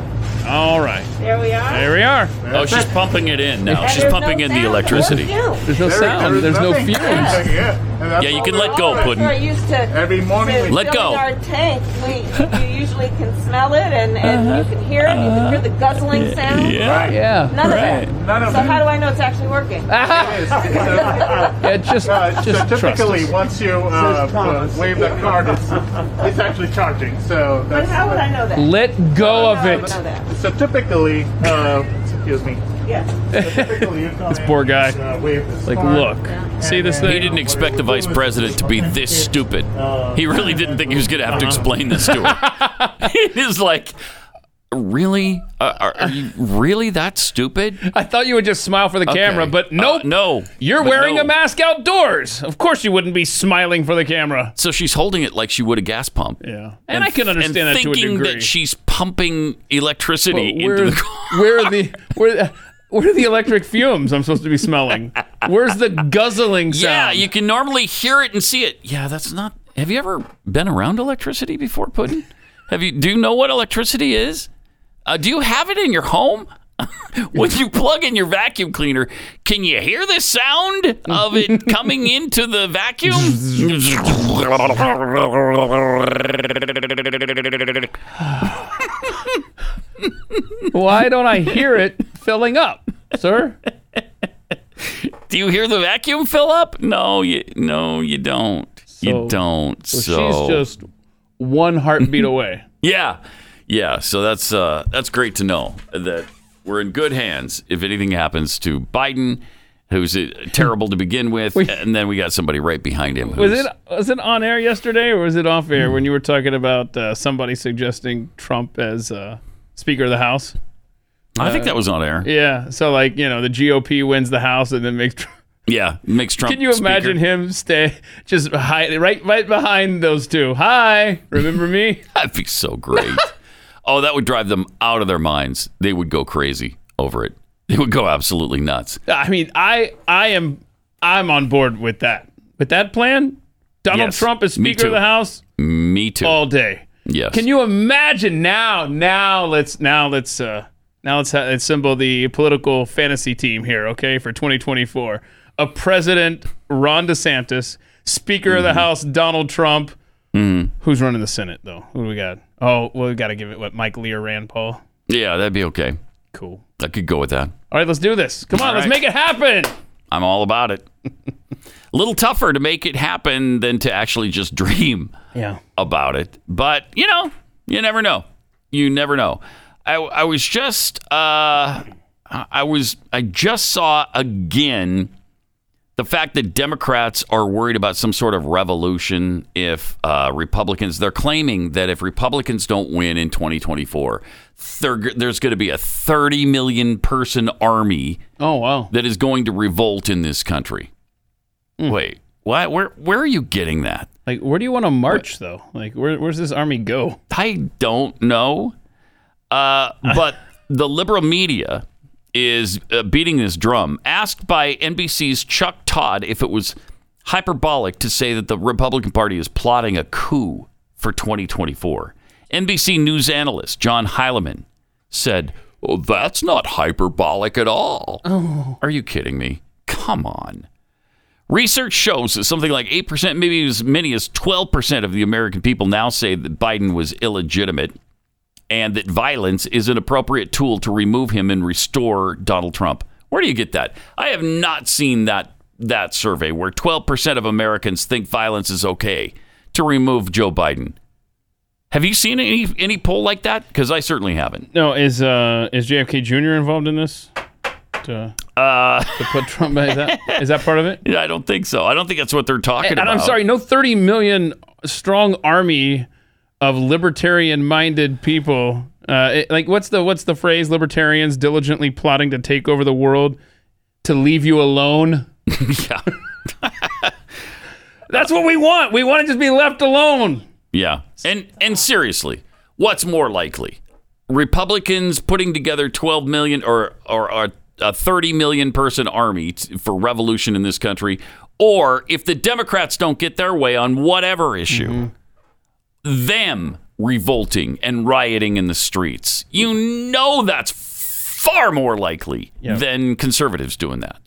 All right. There we are. There we are. Oh, she's pumping it in now. And She's pumping no in the electricity. There's no There- sound. there There's no nothing. fumes. yeah. And that's Yeah, you can let go, offering. Puddin'. We're used to Every morning to we Let filling go. our tank. We you usually can smell it and, and you can hear it. You can hear the guzzling sound. Yeah. Yeah. None of right. that. None of So that. how do I know it's actually working? Yeah, just, Uh, so just trust typically, us. once you uh, uh, wave the card, it's, it's actually charging. So But how would I know that? Let go of How I it. know that? So typically, uh, excuse me. Yeah. So typically you come This poor guy. and, uh, wave this Like, look, see this and then- He didn't expect the vice president to be this stupid. He really didn't think he was going to have to explain this to her. It is like, really? Uh, are, are you really that stupid? I thought you would just smile for the camera, Okay. but nope. Uh, no. You're wearing no. a mask outdoors. Of course, you wouldn't be smiling for the camera. So she's holding it like she would a gas pump. Yeah, and, I can understand and that to a thinking degree. that she's pumping electricity But where, into the car. where the where where are the electric fumes I'm supposed to be smelling? Where's the guzzling sound? Yeah, you can normally hear it and see it. Yeah, that's not. Have you ever been around electricity before, Puddin? Have you? Do you know what electricity is? Uh, do you have it in your home? when you plug in your vacuum cleaner, can you hear the sound of it coming into the vacuum? Why don't I hear it filling up, sir? Do you hear the vacuum fill up? No, you no, you don't. you don't. So, So, she's just one heartbeat away. yeah, yeah. So that's uh, that's great to know that we're in good hands. If anything happens to Biden, who's uh, terrible to begin with, and then we got somebody right behind him. Was it was it on air yesterday or was it off air when you were talking about uh, somebody suggesting Trump as uh, Speaker of the House? I think that was on air. Yeah. So like you know the GOP wins the House and then makes. Yeah, makes Trump. Can you imagine speaker. him stay just hide, right right behind those two? Hi, remember me? That'd be so great. oh, that would drive them out of their minds. They would go crazy over it. They would go absolutely nuts. I mean, I I am I'm on board with that. With that plan, Donald Yes, Trump is Speaker of the House Me too. all day. Yes. Can you imagine now? Now let's now let's uh now let's ha- assemble the political fantasy team here, okay, for 2024. A president Ron DeSantis, Speaker of the mm-hmm. House Donald Trump. Mm-hmm. Who's running the Senate though? Who do we got? Oh, well, we got to give it what Mike Lee or Rand Paul. Yeah, that'd be okay. Cool. I could go with that. All right, let's do this. Come on, All let's right. make it happen. I'm all about it. A little tougher to make it happen than to actually just dream Yeah. about it. But, you know, you never know. You never know. I, I was just, uh, I was, I just saw again the fact that Democrats are worried about some sort of revolution if uh, Republicans, they're claiming that if Republicans don't win in 2024, there's going to be a 30 million person army Oh wow. that is going to revolt in this country. Wait, what? Where where are you getting that? Like, where do you want to march though? Like, where where's this army go? I don't know. Uh, but the liberal media is uh, beating this drum. Asked by NBC's Chuck Todd if it was hyperbolic to say that the Republican Party is plotting a coup for 2024, NBC News analyst John Heilemann said, "Oh, that's not hyperbolic at all." Are you kidding me? Come on. Research shows that something like 8%, maybe as many as 12% of the American people now say that Biden was illegitimate and that violence is an appropriate tool to remove him and restore Donald Trump. Where do you get that? I have not seen that that survey where 12% of Americans think violence is okay to remove Joe Biden. Have you seen any any poll like that? Because I certainly haven't. No, is uh is JFK Jr. involved in this? To, uh, to put Trump is that is that part of it? Yeah, I don't think so. I don't think that's what they're talking And about. I'm sorry, no 30 million strong army of libertarian-minded people. Uh, it- like what's the what's the phrase? Libertarians diligently plotting to take over the world to leave you alone. yeah. That's what we want. We want to just be left alone. Yeah. And and seriously, what's more likely? Republicans putting together 12 million or or, or a 30 million person army t- for revolution in this country or if the Democrats don't get their way on whatever issue, them revolting and rioting in the streets. You know that's far more likely than conservatives doing that.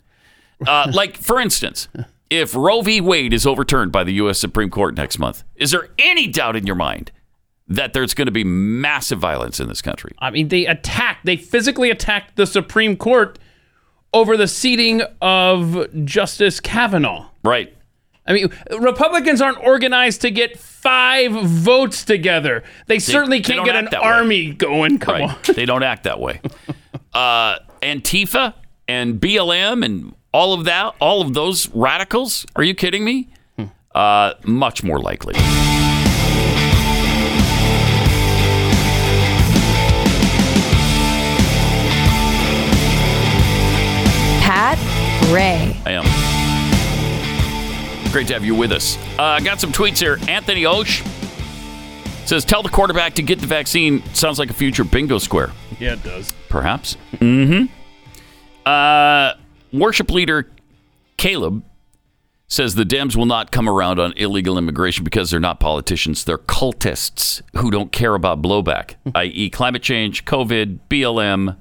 Uh, like, for instance, if Roe v. Wade is overturned by the U.S. Supreme Court next month, is there any doubt in your mind that there's going to be massive violence in this country? I mean, they attacked, they physically attacked the Supreme Court over the seating of Justice Kavanaugh. Right. I mean, Republicans aren't organized to get five votes together. They, certainly can't don't get an that way. army going. Come right. on. they don't act that way. Uh, Antifa and BLM and all of that, all of those radicals, are you kidding me? Uh, much more likely. Pat Gray. I am. Great to have you with us. Uh, I got some tweets here. Anthony Osh says, Tell the quarterback to get the vaccine. Sounds like a future bingo square. Yeah, it does. Perhaps. Mm hmm. Uh, worship leader Caleb says the Dems will not come around on illegal immigration because they're not politicians. They're cultists who don't care about blowback, i.e., climate change, COVID, BLM.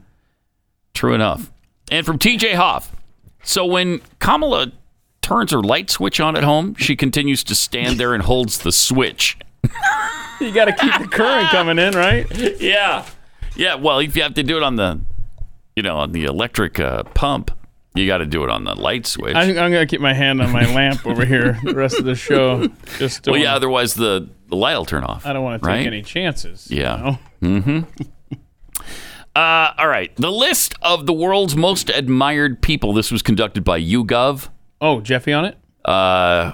True enough. And from TJ Hoff. So when Kamala turns her light switch on at home, she continues to stand there and holds the switch. You got to keep the current coming in, right? Yeah. Yeah. Well, if you have to do it on the, you know, on the electric uh, pump, you got to do it on the light switch. I think I'm gonna keep my hand on my lamp over here the rest of the show. Just well, yeah. Otherwise, the, the light will turn off. I don't want to take right? any chances. you Yeah. know? Mm-hmm. uh, all right. The list of the world's most admired people. This was conducted by YouGov. Oh, Jeffy on it. Uh,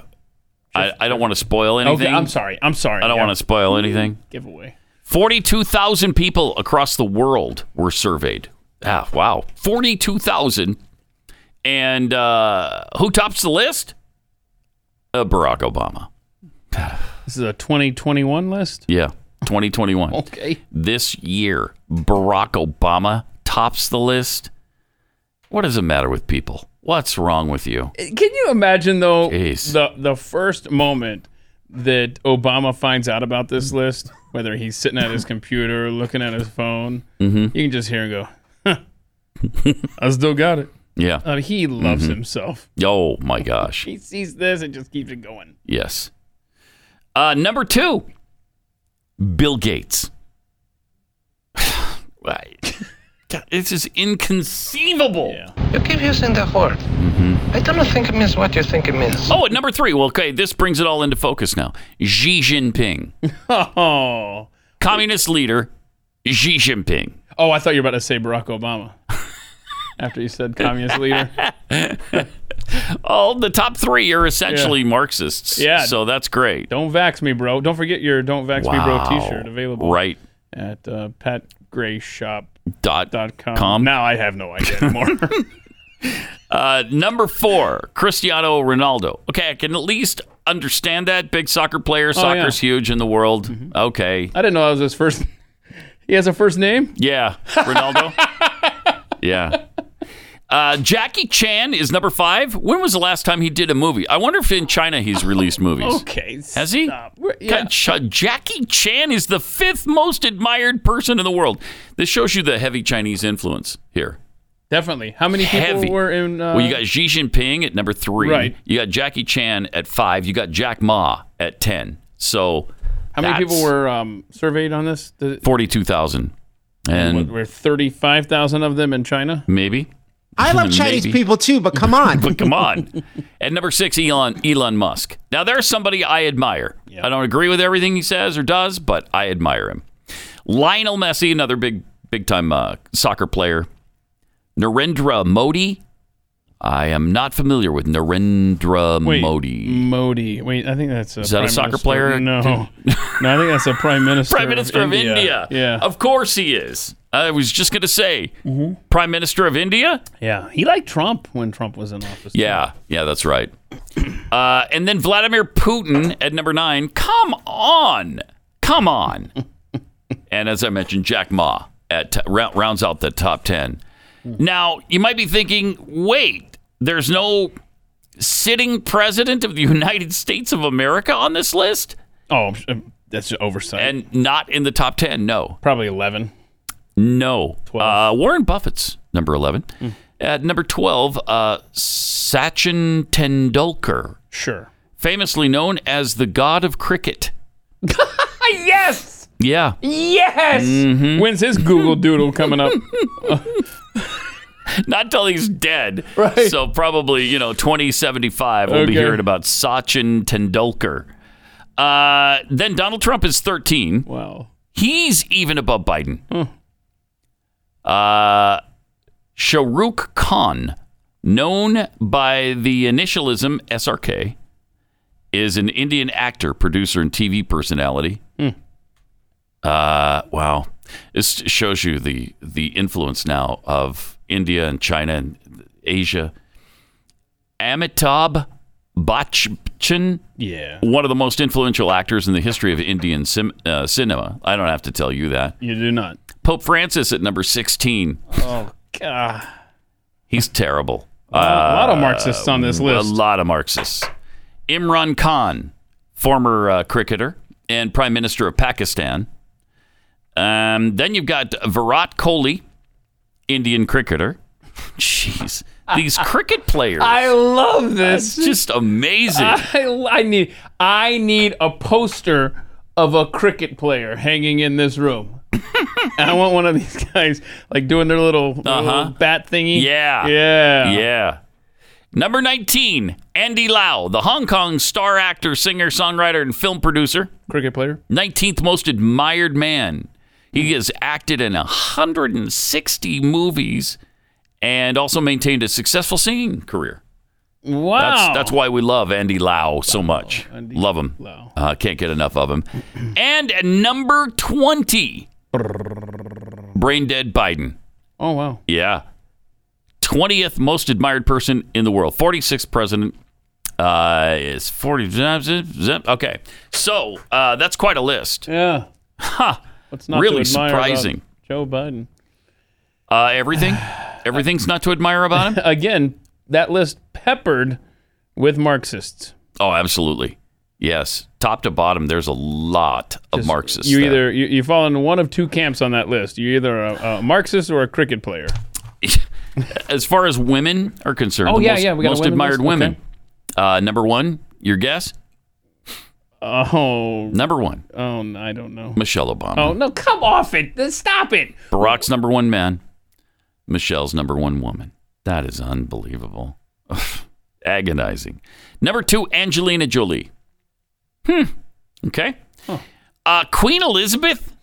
I, I don't want to spoil anything. Okay, I'm sorry. I'm sorry. I don't want to spoil anything. Giveaway. 42,000 people across the world were surveyed. Ah, wow. 42,000. And uh, who tops the list? Uh, Barack Obama. This is a 2021 list. Yeah, 2021. Okay. This year, Barack Obama tops the list. What is the matter with people? What's wrong with you? Can you imagine though Jeez. the the first moment that Obama finds out about this list, whether he's sitting at his computer, looking at his phone, Mhm. you can just hear him go, huh, I still got it. Yeah. Uh, he loves Mhm. himself. Oh my gosh. He sees this and just keeps it going. Yes. Uh, number two, Bill Gates. Right. God, This is inconceivable. You keep using the word. I don't think it means what you think it means. Oh, at number three. Well, okay, this brings it all into focus now. Xi Jinping, Oh. communist leader, Xi Jinping. Oh, I thought you were about to say Barack Obama. After you said communist leader. All the top three are essentially Yeah. Marxists. Yeah. So that's great. Don't vax me, bro. Don't forget your Don't Vax Me Bro t-shirt available. Right. At uh, patgrayshop.com. Dot dot com. Now I have no idea anymore. Uh, number four, Cristiano Ronaldo. Okay, I can at least understand that. Big soccer player. Oh, yeah. Soccer's huge in the world. Okay. I didn't know that was his first. He has a first name? Yeah, Ronaldo. yeah. Uh, Jackie Chan is number five. When was the last time he did a movie? I wonder if in China he's released movies. Okay. Has he? God, Jackie Chan is the fifth most admired person in the world. This shows you the heavy Chinese influence here. Definitely. How many people Heavy. were in? Uh, well, you got Xi Jinping at number three. Right. You got Jackie Chan at five. You got Jack Ma at ten. So how many people were um, surveyed on this? Forty-two thousand, and what, were thirty-five thousand of them in China? maybe. I love Chinese Maybe. people too, but come on. but come on. At number six, Elon Elon Musk. Now there's somebody I admire. I don't agree with everything he says or does, but I admire him. Lionel Messi, another big big time uh, soccer player. Narendra Modi. I am not familiar with Narendra Wait, Modi. Modi. Wait, I think that's a Is that a soccer minister. player? No, no, I think that's a prime minister. Prime Minister of India. Yeah, Of course he is. I was just going to say, Mm-hmm. Prime Minister of India? yeah. He liked Trump when Trump was in office. Yeah, yeah, that's right. Uh, and then Vladimir Putin at number nine. Come on, come on. and as I mentioned, Jack Ma at t- rou- rounds out the top ten. Now you might be thinking, wait, there's no sitting president of the United States of America on this list, Oh, that's oversight. and not in the top ten. No, Probably eleven. No. Uh, Warren Buffett's number 11. Hmm. At number 12, uh, Sachin Tendulkar, Sure. famously known as the god of cricket. yes. Yeah. Yes. Mhm. When's his Google Doodle coming up? Not till he's dead. Right. So probably, you know, 2075, we'll be hearing about Sachin Tendulkar. Uh, then Donald Trump is 13. Wow. He's even above Biden. Uh, Shahrukh Khan, known by the initialism SRK, is an Indian actor, producer, and TV personality. Hmm. Uh, wow, this shows you the the influence now of India and China and Asia. Amitabh Bachchan, Yeah. one of the most influential actors in the history of Indian sim, uh, cinema. I don't have to tell you that. You do not. Pope Francis at number 16. Oh God. He's terrible. Uh, A lot of Marxists on this list. A lot of Marxists. Imran Khan, former uh, cricketer and Prime Minister of Pakistan. Um, then you've got Virat Kohli, Indian cricketer. Jeez. These cricket players. I love this. It's just amazing. I, I need I need a poster of a cricket player hanging in this room. and I want one of these guys like doing their little, Uh-huh. little bat thingy. Yeah. Yeah. Yeah. Number 19, Andy Lau, the Hong Kong star actor, singer, songwriter, and film producer. Cricket player. 19th most admired man. He has acted in 160 movies and also maintained a successful singing career. Wow. That's, that's why we love Andy Lau so much. love him. Uh, can't get enough of him. and at number 20, brain dead Biden. Oh wow. Yeah. 20th most admired person in the world. 46th president uh, is 40. zip, zip, zip. Okay. So uh, that's quite a list. Yeah. Huh. What's not really to admire about surprising. Joe Biden. Uh, everything? Everything's not to admire about him? Again, that list peppered with Marxists. Oh, absolutely. Yes, top to bottom, there's a lot of Marxists. You there. either you, you fall into one of two camps on that list. You're either a, a Marxist or a cricket player. as far as women are concerned, Oh, yeah, most, yeah, we got most admired list? women. Uh, number one, your guess? Oh, Number one, oh, I don't know. Michelle Obama. Oh no, come off it! Stop it! Barack's number one man. Michelle's number one woman. That is unbelievable. Agonizing. Number two, Angelina Jolie. Hmm. Okay. Uh, Queen Elizabeth.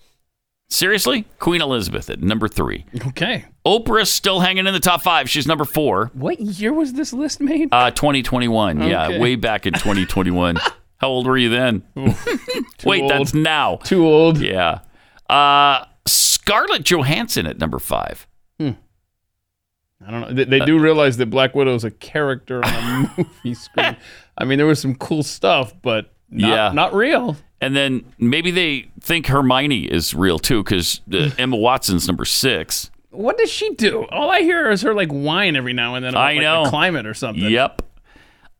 Seriously? Queen Elizabeth at number three. Okay. Oprah's still hanging in the top five. She's number four. What year was this list made? Uh, 2021. Yeah, way back in 2021. How old were you then? Wait, old. that's now. Too old. Yeah. Uh, Scarlett Johansson at number five. I don't know. They, they do realize that Black Widow is a character on a movie screen. I mean, there was some cool stuff, but not, Yeah. not real. And then maybe they think Hermione is real too, because uh, Emma Watson's number six. What does she do? All I hear is her like whine every now and then about I like, know. the climate or something. Yep.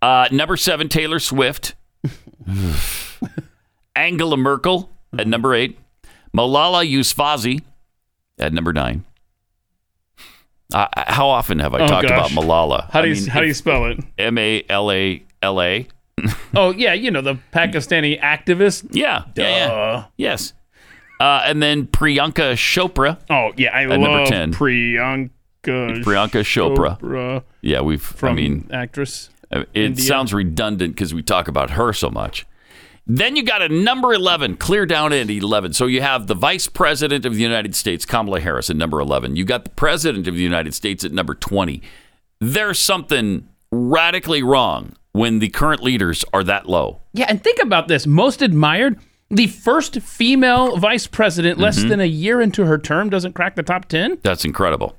Uh, number seven, Taylor Swift. Angela Merkel at number eight. Malala Yousafzai at number nine. Uh, how often have I Oh, talked gosh. about Malala? How do I you mean, how do you spell it? M A L A L A. Oh yeah, you know the Pakistani activist. Yeah, yeah, yeah. Yes. Uh, and then Priyanka Chopra. Oh yeah, I love number 10. Priyanka. Priyanka Chopra. Chopra Yeah, we've. from I mean, actress. It India. sounds redundant because we talk about her so much. Then you got a number 11, clear down at 11. So you have the Vice President of the United States, Kamala Harris, at number 11. You got the President of the United States at number 20. There's something radically wrong when the current leaders are that low. Yeah, and think about this: most admired. The first female vice president, less Mm-hmm. than a year into her term, doesn't crack the top ten. That's incredible.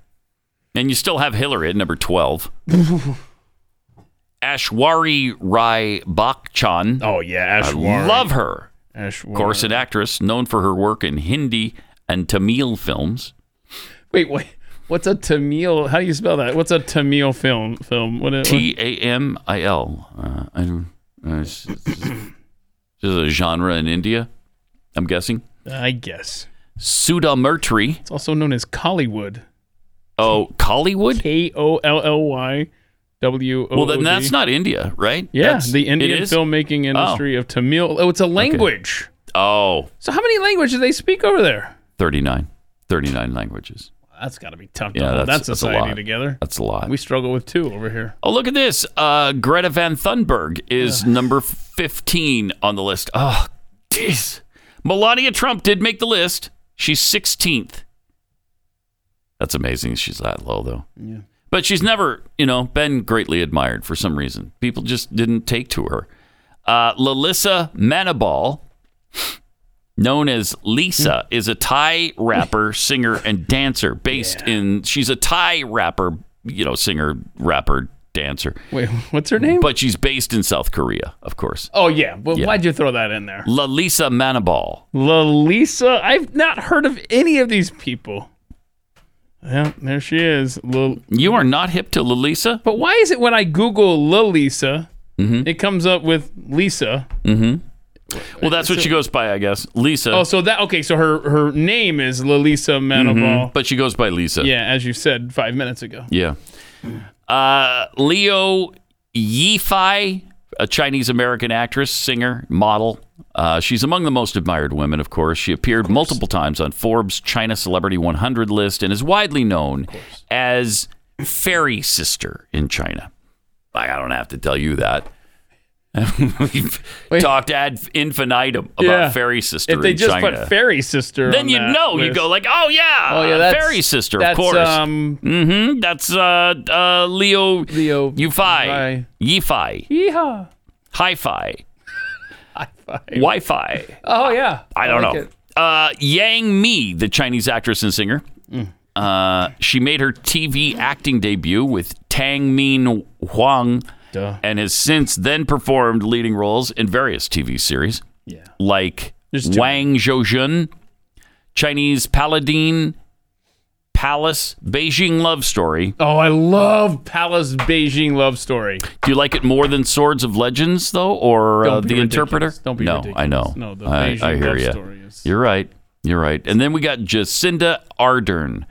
And you still have Hillary at number 12. Ashwari Rai Bachchan. Oh yeah, I Ashwari. love her. Ashwari. Of course, an actress known for her work in Hindi and Tamil films. Wait, wait. What's a Tamil? How do you spell that? What's a Tamil film? Film? What? is- T A M I L. Uh, I don't. Uh, it's, it's just a genre in India. I'm guessing. I guess Sudamurtry. it's also known as Kollywood. Oh, Kollywood. K O L L Y W O. Well, then that's not India, right? Yeah, That's- the Indian filmmaking industry of Tamil. Oh, it's a language. Oh, So how many languages do they speak over there? 39. 39 languages. That's got to be tough to Yeah, hold that's- that that's a lot. together. That's a lot. We struggle with two over here. Oh, look at this. Uh, Greta Van Thunberg is number 15 on the list. Oh, jeez. Melania Trump did make the list. She's 16th. That's amazing she's that low, though. Yeah. But she's never, you know, been greatly admired for some reason. People just didn't take to her. Uh, Lalisa Manobal, known as Lisa, is a Thai rapper, singer, and dancer based in. She's a Thai rapper, you know, singer, rapper, dancer. Wait, what's her name? But she's based in South Korea, of course. Oh yeah, but Yeah. why'd you throw that in there? Lalisa Manobal. Lalisa, I've not heard of any of these people. Yeah, there she is. Lil- You are not hip to Lalisa? but why is it when I Google Lalisa, Mm-hmm. it comes up with Lisa? Mm-hmm. Well, that's what she goes by, I guess. Lisa. Oh, so that okay? So her her name is Lalisa Manobal. Mhm. But she goes by Lisa. Yeah, as you said five minutes ago. Yeah. Uh, Liu Yifei, a Chinese American actress, singer, model. Uh, she's among the most admired women, of course. She appeared multiple times on Forbes' China Celebrity 100 list and is widely known as Fairy Sister in China. I don't have to tell you that. We've talked ad infinitum about Yeah. Fairy Sister If they just China. put Fairy Sister, then that know. You'd go like, oh yeah, Oh, yeah, Fairy Sister, of course. um, mm-hmm. That's uh, uh, Leo Liu Yifei, Yeehaw. Hi-Fi, Wi-Fi. Oh yeah, I don't like know. Uh, Yang Mi, the Chinese actress and singer. Mm. Uh, she made her TV acting debut with Tang Ming Huang Duh. and has since then performed leading roles in various TV series. Yeah. Like Wang Zhaojun, Chinese Paladin, Palace Beijing love story. Oh, I love Palace Beijing love story. Do you like it more than Swords of Legends, though, or uh, The Interpreter? Don't be no, ridiculous. I know. No, the I, Beijing I hear love you. story is- You're right. You're right. And then we got Jacinda Ardern,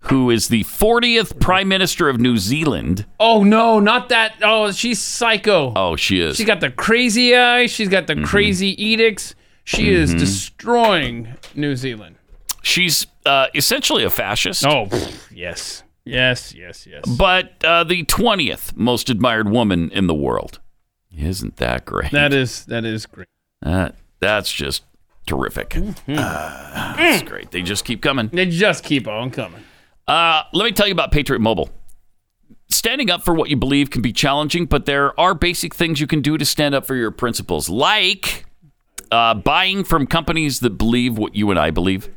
who is the 40th Prime Minister of New Zealand. Oh no, not that. Oh, she's psycho. Oh, she is. She's got the crazy eyes. She's got the Mm-hmm. crazy edicts. She is Mhm. destroying New Zealand. She's uh, essentially a fascist. Oh, yes. Yes, yes, yes. But uh, the 20th most admired woman in the world. Isn't that great? That is that is great. That, that's just terrific. Uh, that's great. They just keep coming. They just keep on coming. Uh, let me tell you about Patriot Mobile. Standing up for what you believe can be challenging, but there are basic things you can do to stand up for your principles, like uh, buying from companies that believe what you and I believe.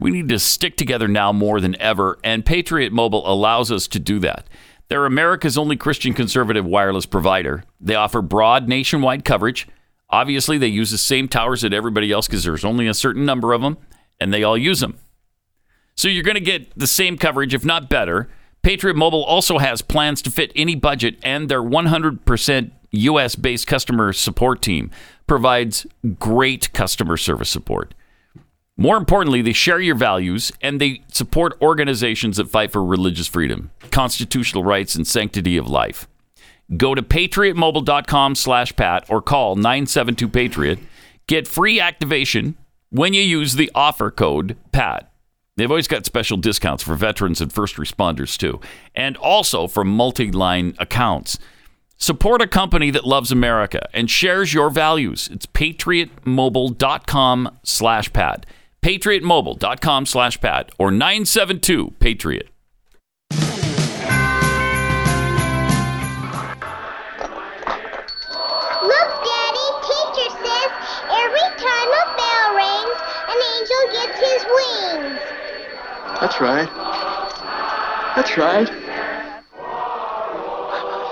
We need to stick together now more than ever, and Patriot Mobile allows us to do that. They're America's only Christian conservative wireless provider. They offer broad nationwide coverage. Obviously, they use the same towers that everybody else because there's only a certain number of them, and they all use them. So you're going to get the same coverage, if not better. Patriot Mobile also has plans to fit any budget, and their 100% US based customer support team provides great customer service support. More importantly, they share your values and they support organizations that fight for religious freedom, constitutional rights, and sanctity of life. Go to patriotmobile.com slash pat or call 972-PATRIOT. Get free activation when you use the offer code PAT. They've always got special discounts for veterans and first responders too, and also for multi-line accounts. Support a company that loves America and shares your values. It's patriotmobile.com slash pat. Patriotmobile.com slash pat or 972 Patriot. Look, Daddy, teacher says every time a bell rings, an angel gets his wings. That's right. That's right.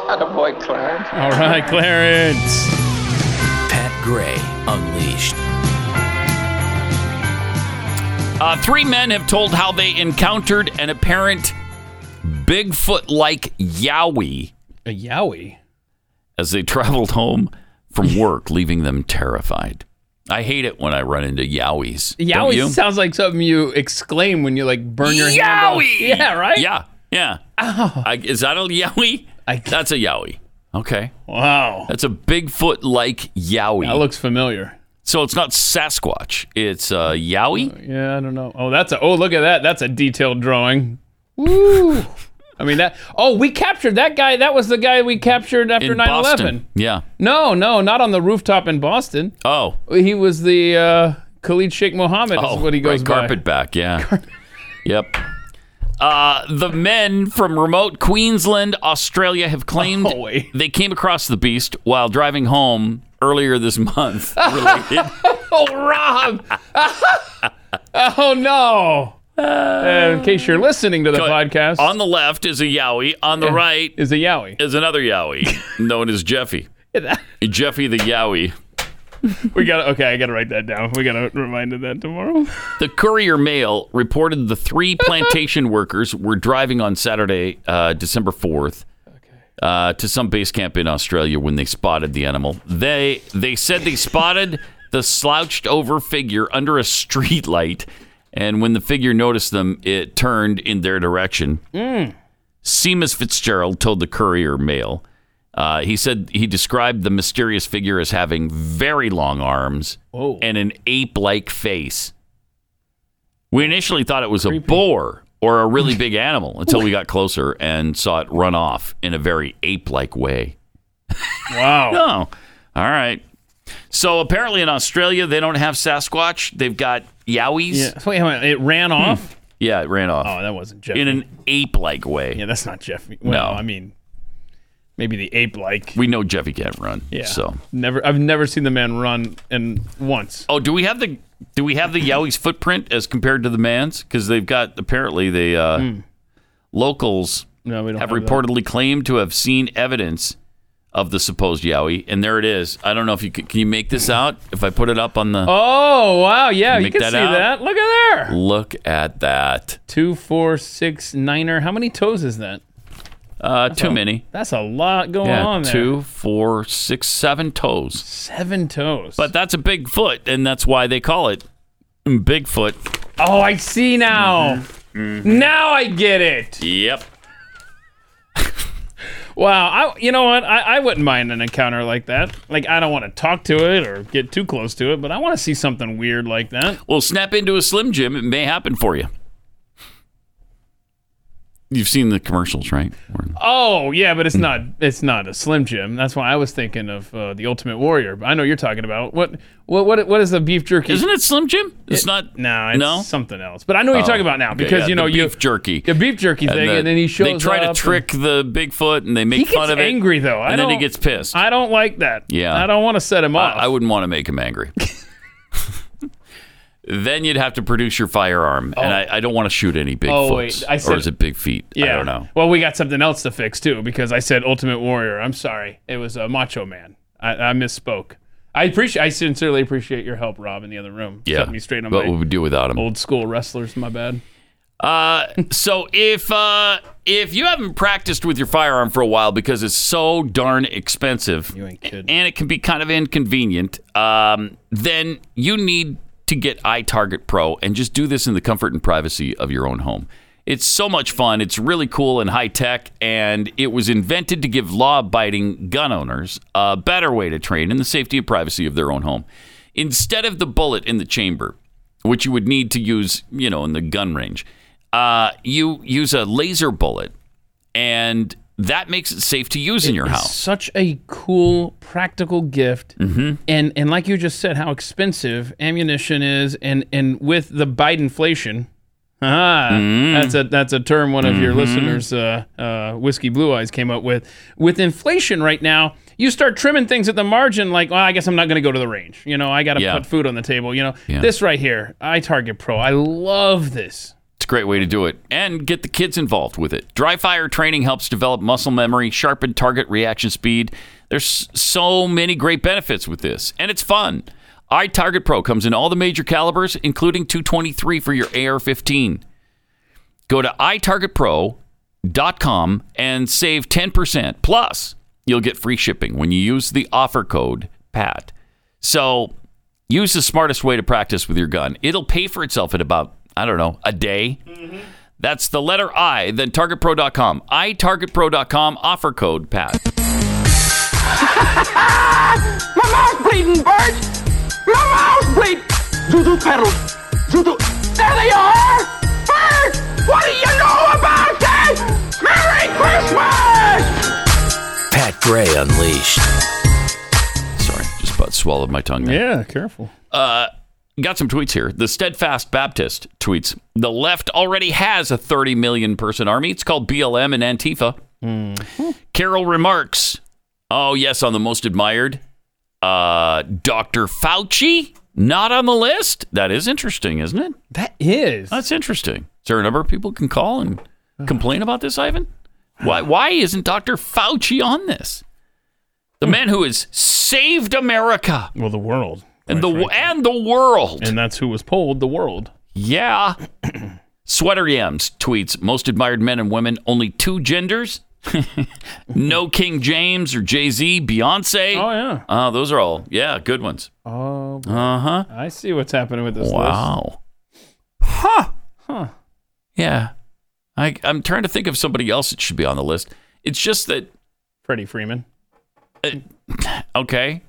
Attaboy, Clarence. All right, Clarence. Pat Gray Unleashed. Uh, three men have told how they encountered an apparent Bigfoot like Yowie A Yowie. as they traveled home from work, leaving them terrified. I hate it when I run into Yowies. Yowie sounds like something you exclaim when you like burn your. Yowie! Yeah, right. Yeah, yeah. I, is that a Yowie? That's a Yowie. Okay. Wow. That's a Bigfoot like Yowie. That looks familiar. So it's not Sasquatch. It's uh, Yowie. Yeah, I don't know. Oh, that's a. Oh, look at that. That's a detailed drawing. Woo. I mean that. Oh, we captured that guy. That was the guy we captured after in 9/11. Boston. Yeah. No, no, not on the rooftop in Boston. Oh. He was the uh, Khalid Sheikh Mohammed. Oh, is what he goes right, carpetback. Yeah. yep. Uh, the men from remote Queensland, Australia, have claimed Oh, they came across the beast while driving home earlier this month. Related. Oh, Rob. oh no. Uh, in case you're listening to the podcast, On the left is a Yowie. On the right is a Yowie. is another Yowie, known as Jeffy. Jeffy the Yowie. we got okay. I got to write that down. We got to remind of that tomorrow. The Courier Mail reported the three plantation workers were driving on Saturday, uh, December 4th, uh, to some base camp in Australia when they spotted the animal. They they said they spotted the slouched over figure under a street light, and when the figure noticed them, it turned in their direction. Mm. Seamus Fitzgerald told the Courier Mail. Uh, he said he described the mysterious figure as having very long arms Whoa. and an ape-like face. We initially thought it was a boar or a really big animal until we got closer and saw it run off in a very ape-like way. Wow. Oh, all right. So apparently in Australia they don't have Sasquatch; they've got Yowies. Yeah. Wait, wait, it ran hmm. off. Yeah, it ran off Oh, that wasn't Jeffy. in an ape-like way. yeah, that's not Jeffy. Well, No. I mean, maybe the ape-like. We know Jeffy can't run. Yeah. So never. I've never seen the man run and once. Oh, do we have the do we have the Yowie's footprint as compared to the man's? Because they've got apparently the uh, locals No, we don't have have that. reportedly claimed to have seen evidence of the supposed Yowie, and there it is. I don't know if you can, can you make this out if I put it up on the. Oh wow, yeah, you Make can that see out? that. Look at there. Look at that. Two, four, six, niner. How many toes is that? Uh, too a- many. That's a lot going yeah, on there. two, four, six, seven toes. Seven toes. But that's a big foot, and that's why they call it Bigfoot. Oh, I see now. Mm-hmm. Now I get it. Yep. Wow, I, you know what? I, I wouldn't mind an encounter like that. Like, I don't want to talk to it or get too close to it, but I want to see something weird like that. Well, snap into a Slim Jim. It may happen for you. You've seen the commercials, right? Where- Oh yeah, but it's not it's not a Slim Jim. That's why I was thinking of uh, the Ultimate Warrior. But I know you're talking about what what what what is the beef jerky? Isn't it Slim Jim? It's not. No, it's No? something else. But I know what you're Oh, talking about now because yeah, you know you beef jerky, the beef jerky thing, the- and then he shows They try to and- trick the Bigfoot, and they make fun of it. angry though. I and then he don't- gets pissed. I don't like that. Yeah. I don't want to set him I, off. I wouldn't want to make him angry. then you'd have to produce your firearm, and I, I don't want to shoot any Bigfoots. Oh, wait, I or said- is it Big Feet? yeah. I don't know. Well, we got something else to fix too because I said Ultimate Warrior. I'm sorry. It was a Macho Man. I, I misspoke. I appreciate. I sincerely appreciate your help, Rob, in the other room. Yeah. Set me straight on What would we do without him? old school wrestlers. My bad. Uh, so if uh, if you haven't practiced with your firearm for a while because it's so darn expensive, You ain't kidding. and it can be kind of inconvenient, um, then you need to get iTarget Pro and just do this in the comfort and privacy of your own home. It's so much fun. It's really cool and high tech, and it was invented to give law abiding gun owners a better way to train in the safety and privacy of their own home. Instead of the bullet in the chamber, which you would need to use, you know, in the gun range, uh, you use a laser bullet, and that makes it safe to use in your house. Such a cool, practical gift. Mm-hmm. And and like you just said, how expensive ammunition is, and and with the Biden inflation, ah, Mm. that's a that's a term one of your Mhm. listeners, uh, uh, whiskey blue eyes, came up with. With inflation right now, you start trimming things at the margin, like, well, I guess I'm not going to go to the range. You know, I got to Yeah. put food on the table. You know, Yeah. this right here, iTarget Pro, I love this. It's a great way to do it and get the kids involved with it. Dry fire training helps develop muscle memory, sharpen target reaction speed. There's so many great benefits with this, and it's fun. iTarget Pro comes in all the major calibers, including 223 for your AR-15. Go to itargetpro.com and save 10%. Plus, you'll get free shipping when you use the offer code PAT. So, use the smartest way to practice with your gun. It'll pay for itself in about, I don't know, a day. That's the letter I, then targetpro.com. itargetpro.com, offer code PAT. My mouth's bleeding, Bert! My mouth's bleeding! Voodoo pedals! Voodoo... There they are! Bert! What do you know about that? Merry Christmas! Pat Gray Unleashed. Sorry, just about swallowed my tongue there. Yeah, careful. Uh, got some tweets here. The Steadfast Baptist tweets The left already has a 30 million person army. It's called BLM and Antifa. Carol remarks Oh, yes, on the most admired. Uh, Dr. Fauci, not on the list. That is interesting, isn't it? That is. That's interesting. Is there a number of people can call and complain about this, Ivan? Why, why isn't Dr. Fauci on this? The man who has saved America Well, the world. And the and the world. And that's who was polled, the world. Yeah. Sweater Yams tweets most admired men and women, only two genders. no King James or Jay Z, Beyonce. Oh, yeah. Uh, those are all, yeah, good ones. Oh, Uh huh. I see what's happening with this list. Wow. Huh. Huh. Yeah. I, I'm trying to think of somebody else that should be on the list. It's just that, Freddie Freeman. okay.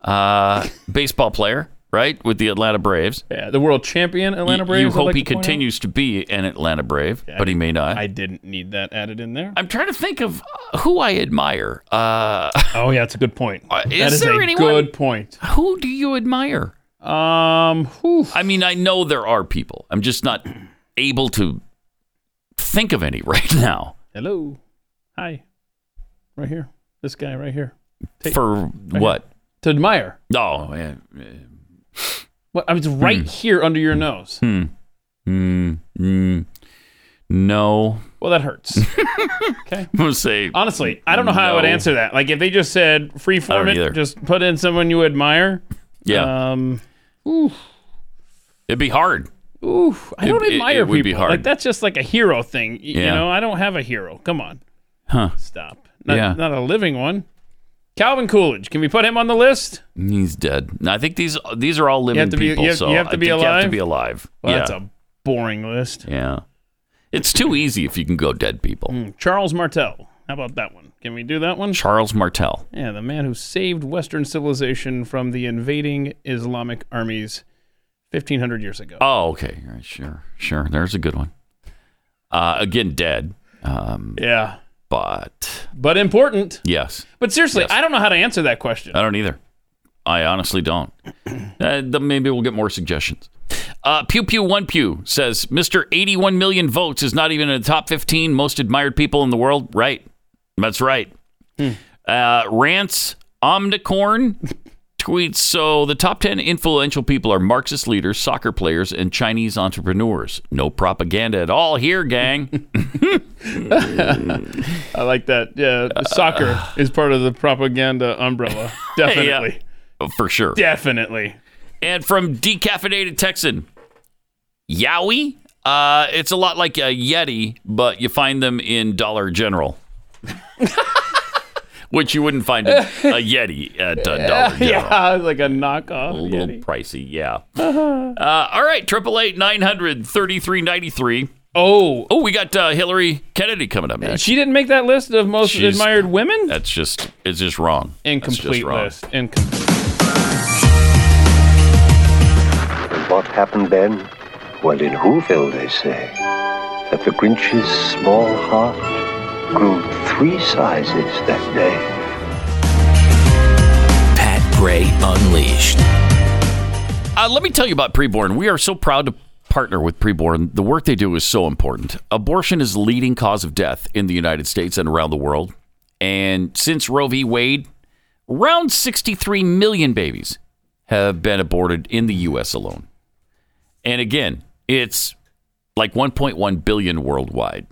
Uh, baseball player, right? With the Atlanta Braves. Yeah, the world champion Atlanta Braves. You I'd hope like he to point out. continues to be an Atlanta Brave, Yeah, but he may not. I didn't need that added in there. I'm trying to think of who I admire. Uh, Oh yeah, that's a good point. Uh, that is is there a anyone- good point. who do you admire? Um, whew. I mean, I know there are people. I'm just not able to think of any right now. hello, hi, right here. This guy right here. Take- For what? To admire. Oh, yeah. What? I mean, it's right here under your nose. Hmm. Hmm. Hmm. No. Well, that hurts. Okay. I'm gonna say Honestly, I don't know how I would answer that. Like if they just said free form it, either. just put in someone you admire. Yeah. Um, It'd be hard. ooh, I don't It- it- admire it would be people. hard. Like that's just like a hero thing. You Yeah. know, I don't have a hero. Come on, Huh. stop. Not, Yeah. not a living one. Calvin Coolidge. Can we put him on the list? He's dead. I think these these are all living be- people. you have- so you have to I be think You have to alive? be alive. Well, yeah. that's a boring list. yeah. It's too easy if you can go dead people. Hmm, Charles Martel. How about that one? Can we do that one? Charles Martel. Yeah, the man who saved Western civilization from the invading Islamic armies 1500 years ago. Oh, okay. All right, sure. Sure. There's a good one. Uh, again, dead. Um, Yeah. But But important. yes. But seriously, I don't know how to answer that question. I don't either. I honestly don't. Uh, maybe we'll get more suggestions. Uh, pew Pew One Pew says Mr. 81 million votes is not even in the top 15 most admired people in the world. Right. That's right. Uh, Rants Omnicorn tweets So the top 10 influential people are Marxist leaders, soccer players, and Chinese entrepreneurs. No propaganda at all here, gang. I like that. Yeah, soccer is part of the propaganda umbrella. Definitely. Yeah, for sure. Definitely. And from Decaffeinated Texan, Yowie. Uh, it's a lot like a Yeti, but you find them in Dollar General. Which you wouldn't find a, a Yeti at uh, Dollar General. yeah, like a knockoff. A little Yeti. pricey, yeah. Uh, all right, triple eight nine hundred thirty three ninety three. Oh, oh, we got uh, Hillary Kennedy coming up next. She didn't make that list of most She's- admired women? That's just it's just wrong. That's just Incomplete wrong. list. Incomplete. And what happened then? Well, in Whoville, they say that the Grinch's small heart grew three sizes that day. Pat Gray Unleashed. Uh, let me tell you about Preborn. We are so proud to partner with Preborn. The work they do is so important. Abortion is the leading cause of death in the United States and around the world. And since Roe v. Wade, around 63 million babies have been aborted in the U.S. alone. And again, it's like 1.1 billion worldwide.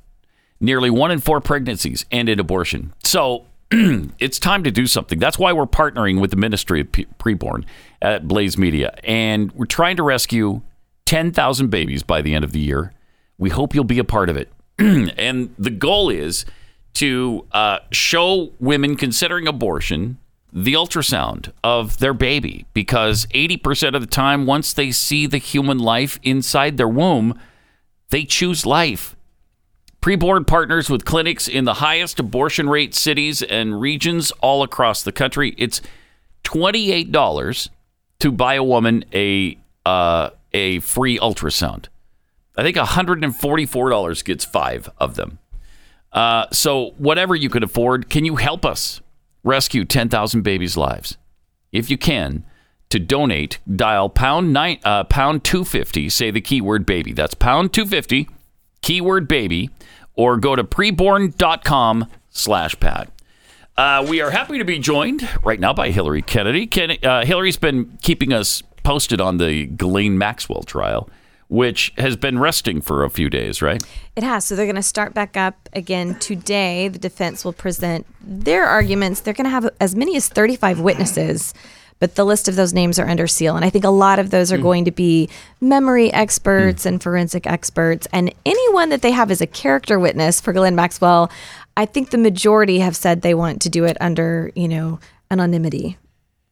Nearly one in four pregnancies end in abortion. So it's time to do something. That's why we're partnering with the Ministry of Preborn at Blaze Media. And we're trying to rescue 10,000 babies by the end of the year. We hope you'll be a part of it. and the goal is to uh, show women considering abortion the ultrasound of their baby because 80% of the time, once they see the human life inside their womb, they choose life. Preborn partners with clinics in the highest abortion rate cities and regions all across the country. It's $28 to buy a woman a uh, a free ultrasound. I think $144 gets five of them. Uh, so whatever you could afford, can you help us rescue 10,000 babies' lives? If you can, to donate, dial pound nine uh, pound 250. Say the keyword baby. That's pound 250, keyword baby, or go to preborn.com slash pat. Uh, we are happy to be joined right now by Hillary Kennedy. Ken, uh, Hillary's been keeping us posted on the Ghislaine Maxwell trial, which has been resting for a few days, right? It has. So they're going to start back up again today. The defense will present their arguments. They're going to have as many as 35 witnesses, but the list of those names are under seal. And I think a lot of those are Hmm. going to be memory experts and forensic experts. And anyone that they have as a character witness for Ghislaine Maxwell, I think the majority have said they want to do it under, you know, anonymity.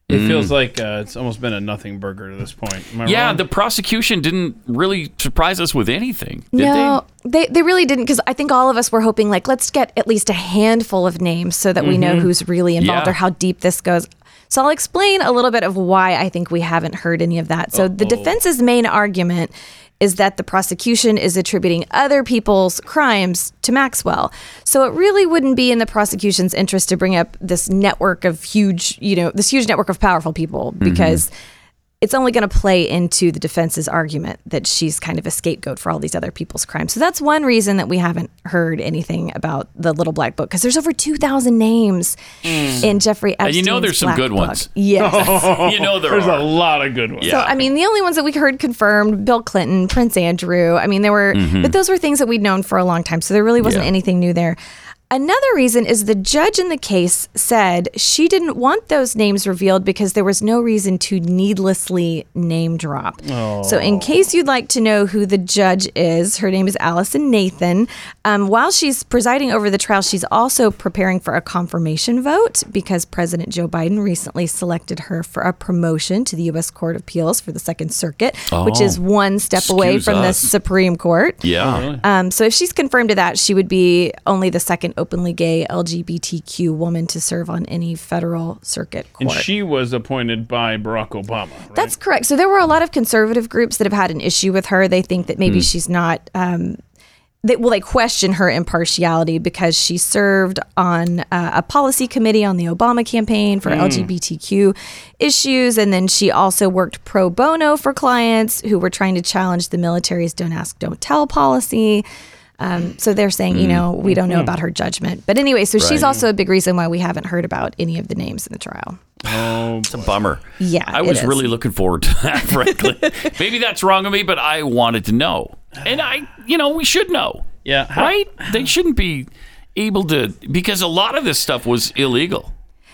It Mm. feels like uh, it's almost been a nothing burger to this point. Yeah, wrong? the prosecution didn't really surprise us with anything, did no, they? they really didn't because I think all of us were hoping like let's get at least a handful of names so that we know who's really involved Yeah. or how deep this goes. So I'll explain a little bit of why I think we haven't heard any of that. So the defense's main argument is that the prosecution is attributing other people's crimes to Maxwell. So it really wouldn't be in the prosecution's interest to bring up this network of huge, you know, this huge network of powerful people mm-hmm. because it's only going to play into the defense's argument that she's kind of a scapegoat for all these other people's crimes. So that's one reason that we haven't heard anything about the Little Black Book because there's over 2,000 names in Jeffrey Epstein's And you know there's some Black good Book. ones. Yes. you know there There's are. a lot of good ones. So I mean, the only ones that we heard confirmed: Bill Clinton, Prince Andrew. I mean, there were, Mhm. but those were things that we'd known for a long time. So there really wasn't Yeah. anything new there. Another reason is the judge in the case said she didn't want those names revealed because there was no reason to needlessly name drop. So, in case you'd like to know who the judge is, her name is Allison Nathan. Um, while she's presiding over the trial, she's also preparing for a confirmation vote because President Joe Biden recently selected her for a promotion to the U.S. Court of Appeals for the Second Circuit, which Oh. is one step away Excuse from the. Supreme Court. Yeah. Um, so if she's confirmed to that, she would be only the second openly gay LGBTQ woman to serve on any federal circuit court. And she was appointed by Barack Obama. Right? That's correct. So there were a lot of conservative groups that have had an issue with her. They think that maybe Hmm. she's not. Um, they, well, they question her impartiality because she served on uh, a policy committee on the Obama campaign for Hmm. LGBTQ issues, and then she also worked pro bono for clients who were trying to challenge the military's "Don't Ask, Don't Tell" policy. Um, so they're saying, you Mm. know, we don't know Mhm. about her judgment. But anyway, so she's Right. also a big reason why we haven't heard about any of the names in the trial. Oh, it's a bummer. Yeah, I it was is. really looking forward to that, frankly. Maybe that's wrong of me, but I wanted to know. And I, you know, we should know. Yeah. Right? They shouldn't be able to, because a lot of this stuff was illegal.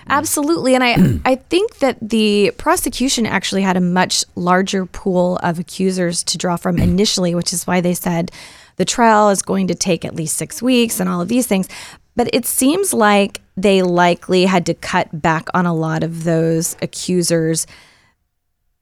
Absolutely. And I, I think that the prosecution actually had a much larger pool of accusers to draw from initially, which is why they said the trial is going to take at least six weeks and all of these things. But it seems like they likely had to cut back on a lot of those accusers,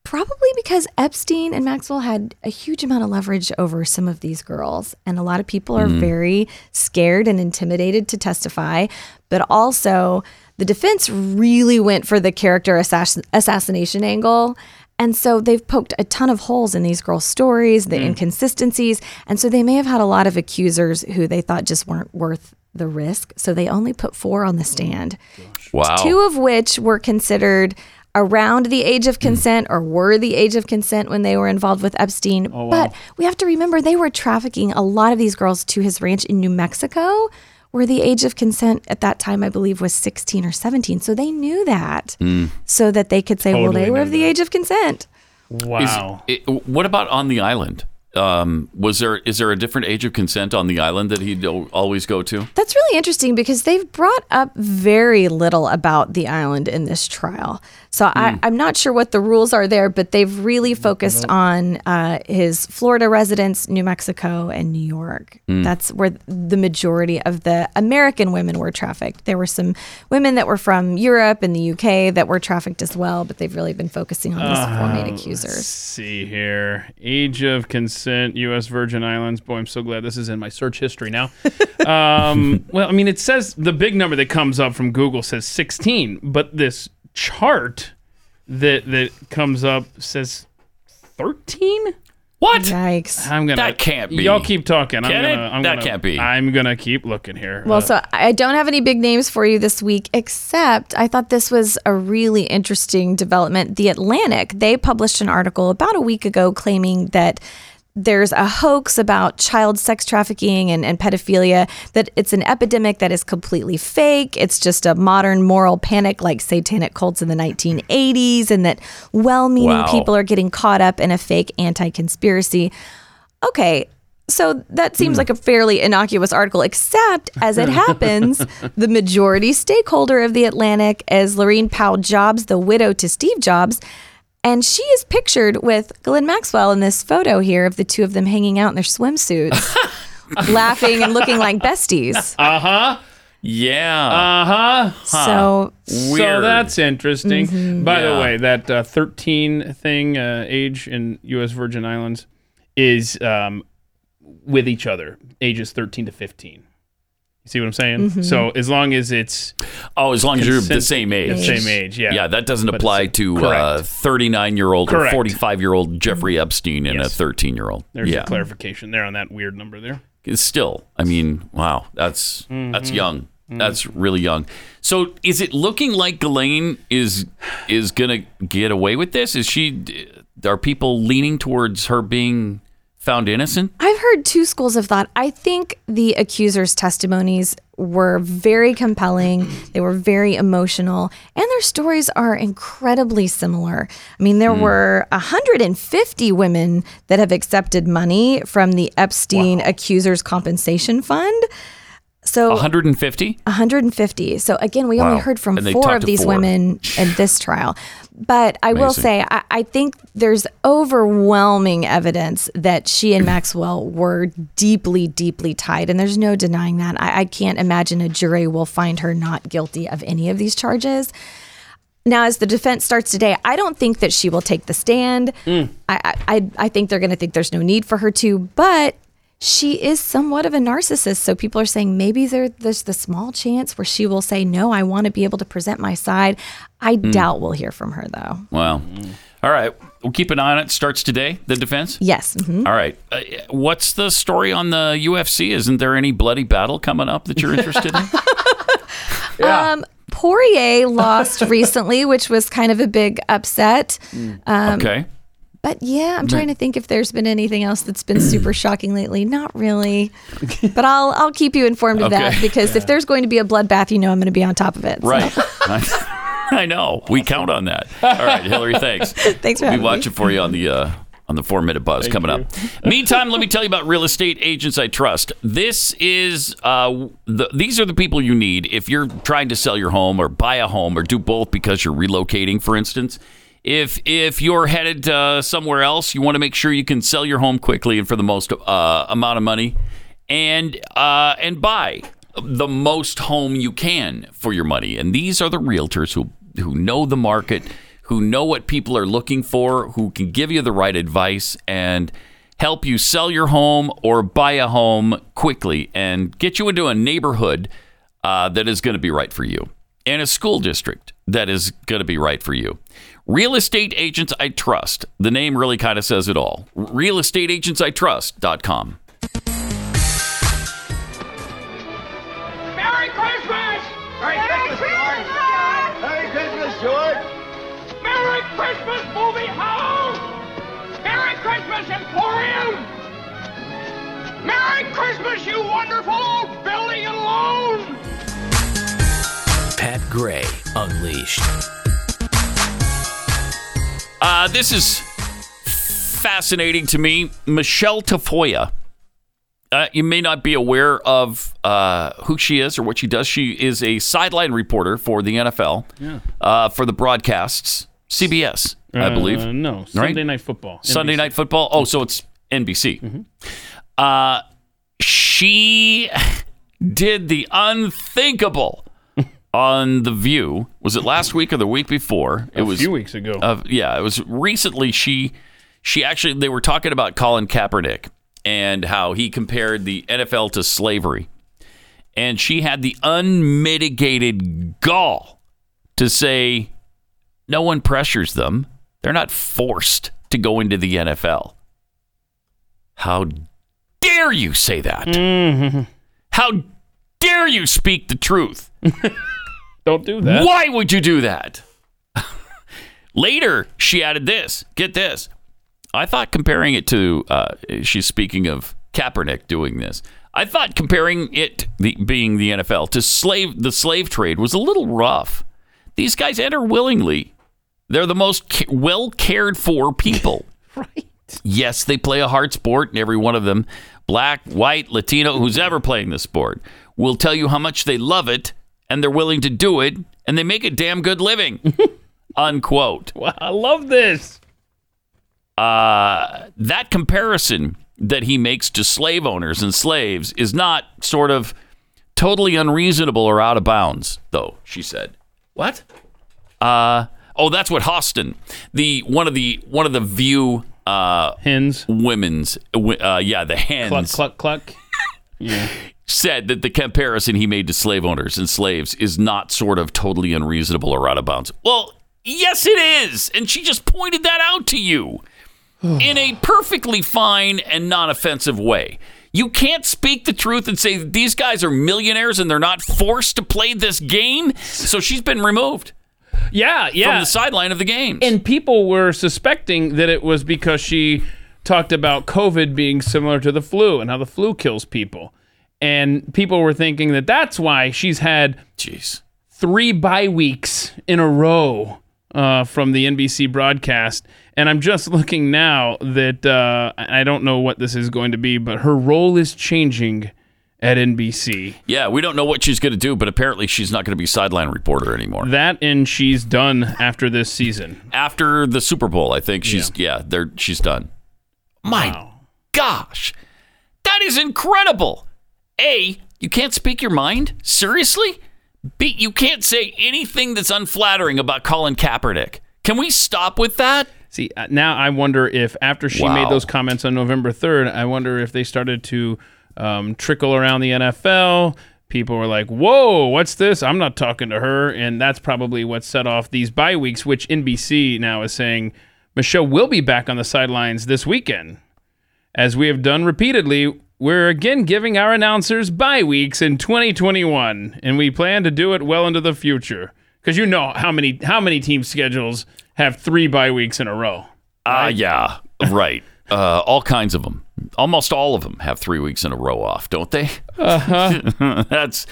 probably because Epstein and Maxwell had a huge amount of leverage over some of these girls. And a lot of people are Mm-hmm. Mhm. very scared and intimidated to testify. But also, the defense really went for the character assass- assassination angle. And so they've poked a ton of holes in these girls' stories, the Mm. inconsistencies. And so they may have had a lot of accusers who they thought just weren't worth the risk. So they only put four on the stand Wow. two of which were considered around the age of consent or were the age of consent when they were involved with Epstein. Oh, wow. But we have to remember they were trafficking a lot of these girls to his ranch in New Mexico, where the age of consent at that time, I believe, was 16 or 17. So they knew that Mm. so that they could say, well, they were knew of the age of consent. Wow. Is, it, what about on the island? Um, was there is there a different age of consent on the island that he'd always go to? That's really interesting because they've brought up very little about the island in this trial. So I, Hmm. I'm not sure what the rules are there, but they've really focused on uh, his Florida residence, New Mexico, and New York. Hmm. That's where the majority of the American women were trafficked. There were some women that were from Europe and the UK that were trafficked as well, but they've really been focusing on these four main Uh, Let's accusers. see here. Age of consent, U.S. Virgin Islands. Boy, I'm so glad this is in my search history now. um, well, I mean, it says the big number that comes up from Google says 16, but this chart that that comes up says 13. What? Yikes! I'm gonna. That can't be. Y'all keep talking. I'm Can gonna. it? I'm That gonna, can't be. I'm gonna keep looking here. Well, Uh, so I don't have any big names for you this week, except I thought this was a really interesting development. The Atlantic, they published an article about a week ago claiming that there's a hoax about child sex trafficking and, and pedophilia, that it's an epidemic that is completely fake. It's just a modern moral panic like satanic cults in the 1980s, and that well meaning Wow. people are getting caught up in a fake anti conspiracy. Okay, so that seems hmm. like a fairly innocuous article, except as it happens, the majority stakeholder of the Atlantic is Laurene Powell Jobs, the widow to Steve Jobs. And she is pictured with Ghislaine Maxwell in this photo here of the two of them hanging out in their swimsuits, laughing and looking like besties. Uh huh. Yeah. Uh huh. So- so Weird. that's interesting. Mhm. By Yeah. the way, that uh, 13 thing uh, age in U.S. Virgin Islands is um, with each other, ages 13 to 15. You see what I'm saying? Mhm. So as long as it's Oh, as long as you're the same age. the same age, yeah. Yeah, that doesn't But apply it's- to uh, 39 year old or 45 year old Jeffrey Epstein and a 13 year old. There's yeah. your clarification there on that weird number there. It's Still, I mean, wow, that's that's Mhm. young. That's really young. So, is it looking like Ghislaine is is gonna get away with this? Is she? Are people leaning towards her being found innocent? I've heard two schools of thought. I think the accusers' testimonies were very compelling. They were very emotional, and their stories are incredibly similar. I mean, there hmm. were 150 women that have accepted money from the Epstein Accusers Compensation Fund. So 150. 150. So again, we Wow. only heard from four of these four. women in this trial. But I will say, I, I think there's overwhelming evidence that she and Maxwell were deeply, deeply tied. And there's no denying that. I, I can't imagine a jury will find her not guilty of any of these charges. Now, as the defense starts today, I don't think that she will take the stand. Mm. I, I, I- I think they're going to think there's no need for her to, but she is somewhat of a narcissist. So people are saying maybe there, there's the small chance where she will say, No, I want to be able to present my side. I doubt we'll hear from her, though. Wow. All right. We'll keep an eye on it. Starts today. The defense. Yes. mhm. All right. Uh, what's the story on the UFC? Isn't there any bloody battle coming up that you're interested in? Um, Poirier lost recently, which was kind of a big upset. Um, okay. But yeah, I'm trying to think if there's been anything else that's been super shocking lately. Not really. But I'll I'll keep you informed of that Okay. because if there's going to be a bloodbath, you know I'm going to be on top of it. So- Right. I know. We count on that. All right, Hillary. Thanks. Thanks for We'll having be me. watching for you on the uh, on the four minute buzz coming up. Meantime, let me tell you about real estate agents I trust. This is uh, the, these are the people you need if you're trying to sell your home or buy a home or do both because you're relocating, for instance. If if you're headed uh, somewhere else, you want to make sure you can sell your home quickly and for the most uh, amount of money, and uh, and buy the most home you can for your money. And these are the realtors who who know the market, who know what people are looking for, who can give you the right advice and help you sell your home or buy a home quickly and get you into a neighborhood uh, that is going to be right for you and a school district that is going to be right for you. Real estate agents I trust. The name really kind of says it all. Realestateagentsitrust.com. Merry Christmas! Merry, Christmas, George! Merry Christmas, George! Merry Christmas, movie house! Merry Christmas, Emporium! Merry Christmas, you wonderful old building and loan! Pat Gray Unleashed. Uh, this is fascinating to me. Michelle Tafoya. Uh, you may not be aware of uh, who she is or what she does. She is a sideline reporter for the NFL, Yeah. uh, for the broadcasts, CBS, I Uh, believe. no, Sunday Night Football, Sunday NBC. Night Football. Oh, so it's NBC. Mm-hmm. Uh, she did the unthinkable on The View. Was it last week or the week before? It A was a few weeks ago. Uh, yeah, it was recently. She she actually they were talking about Colin Kaepernick and how he compared the NFL to slavery, and she had the unmitigated gall to say no one pressures them; they're not forced to go into the NFL. How dare you say that? Mm-hmm. How dare you speak the truth? Don't do that. Why would you do that? Later, she added this. Get this. I thought comparing it to, uh, she's speaking of Kaepernick doing this. I thought comparing it, the, being the NFL, to slave the slave trade was a little rough. These guys enter willingly. They're the most ca- well cared for people. right. Yes, they play a hard sport, and every one of them, black, white, Latino, who's ever playing the sport, will tell you how much they love it and they're willing to do it, and they make a damn good living. Unquote. Wow, I love this. Uh, that comparison that he makes to slave owners and slaves is not sort of totally unreasonable or out of bounds, though, she said. What? Uh, oh, that's what Hostin, the one of the one of the View uh, hens, women's, uh, yeah, the hens, Cluck, cluck, cluck. Yeah. Said that the comparison he made to slave owners and slaves is not sort of totally unreasonable or out of bounds. Well, yes, it is, and she just pointed that out to you in a perfectly fine and non-offensive way. You can't speak the truth and say that these guys are millionaires and they're not forced to play this game. So she's been removed Yeah, yeah. from the sideline of the game. and people were suspecting that it was because she talked about COVID being similar to the flu and how the flu kills people. And people were thinking that that's why she's had Jeez. three bye weeks in a row uh, from the NBC broadcast. And I'm just looking now that uh, I don't know what this is going to be, but her role is changing at NBC. Yeah, we don't know what she's going to do, but apparently she's not going to be sideline reporter anymore. That and she's done after this season. After the Super Bowl, I think she's yeah, they're she's done. My gosh. That is incredible. A, you can't speak your mind? Seriously? B, you can't say anything that's unflattering about Colin Kaepernick. Can we stop with that? See, uh, now I wonder if after she Wow. made those comments on November 3rd, I wonder if they started to um, trickle around the NFL. People were like, whoa, what's this? I'm not talking to her. And that's probably what set off these bye weeks, which NBC now is saying Michelle will be back on the sidelines this weekend. As we have done repeatedly, we're again giving our announcers bye weeks in 2021, and we plan to do it well into the future. Because you know how many how many team schedules have three bye weeks in a row. Ah, yeah, right. Uh, all kinds of them. Almost all of them have three weeks in a row off, don't they? Uh-huh. That's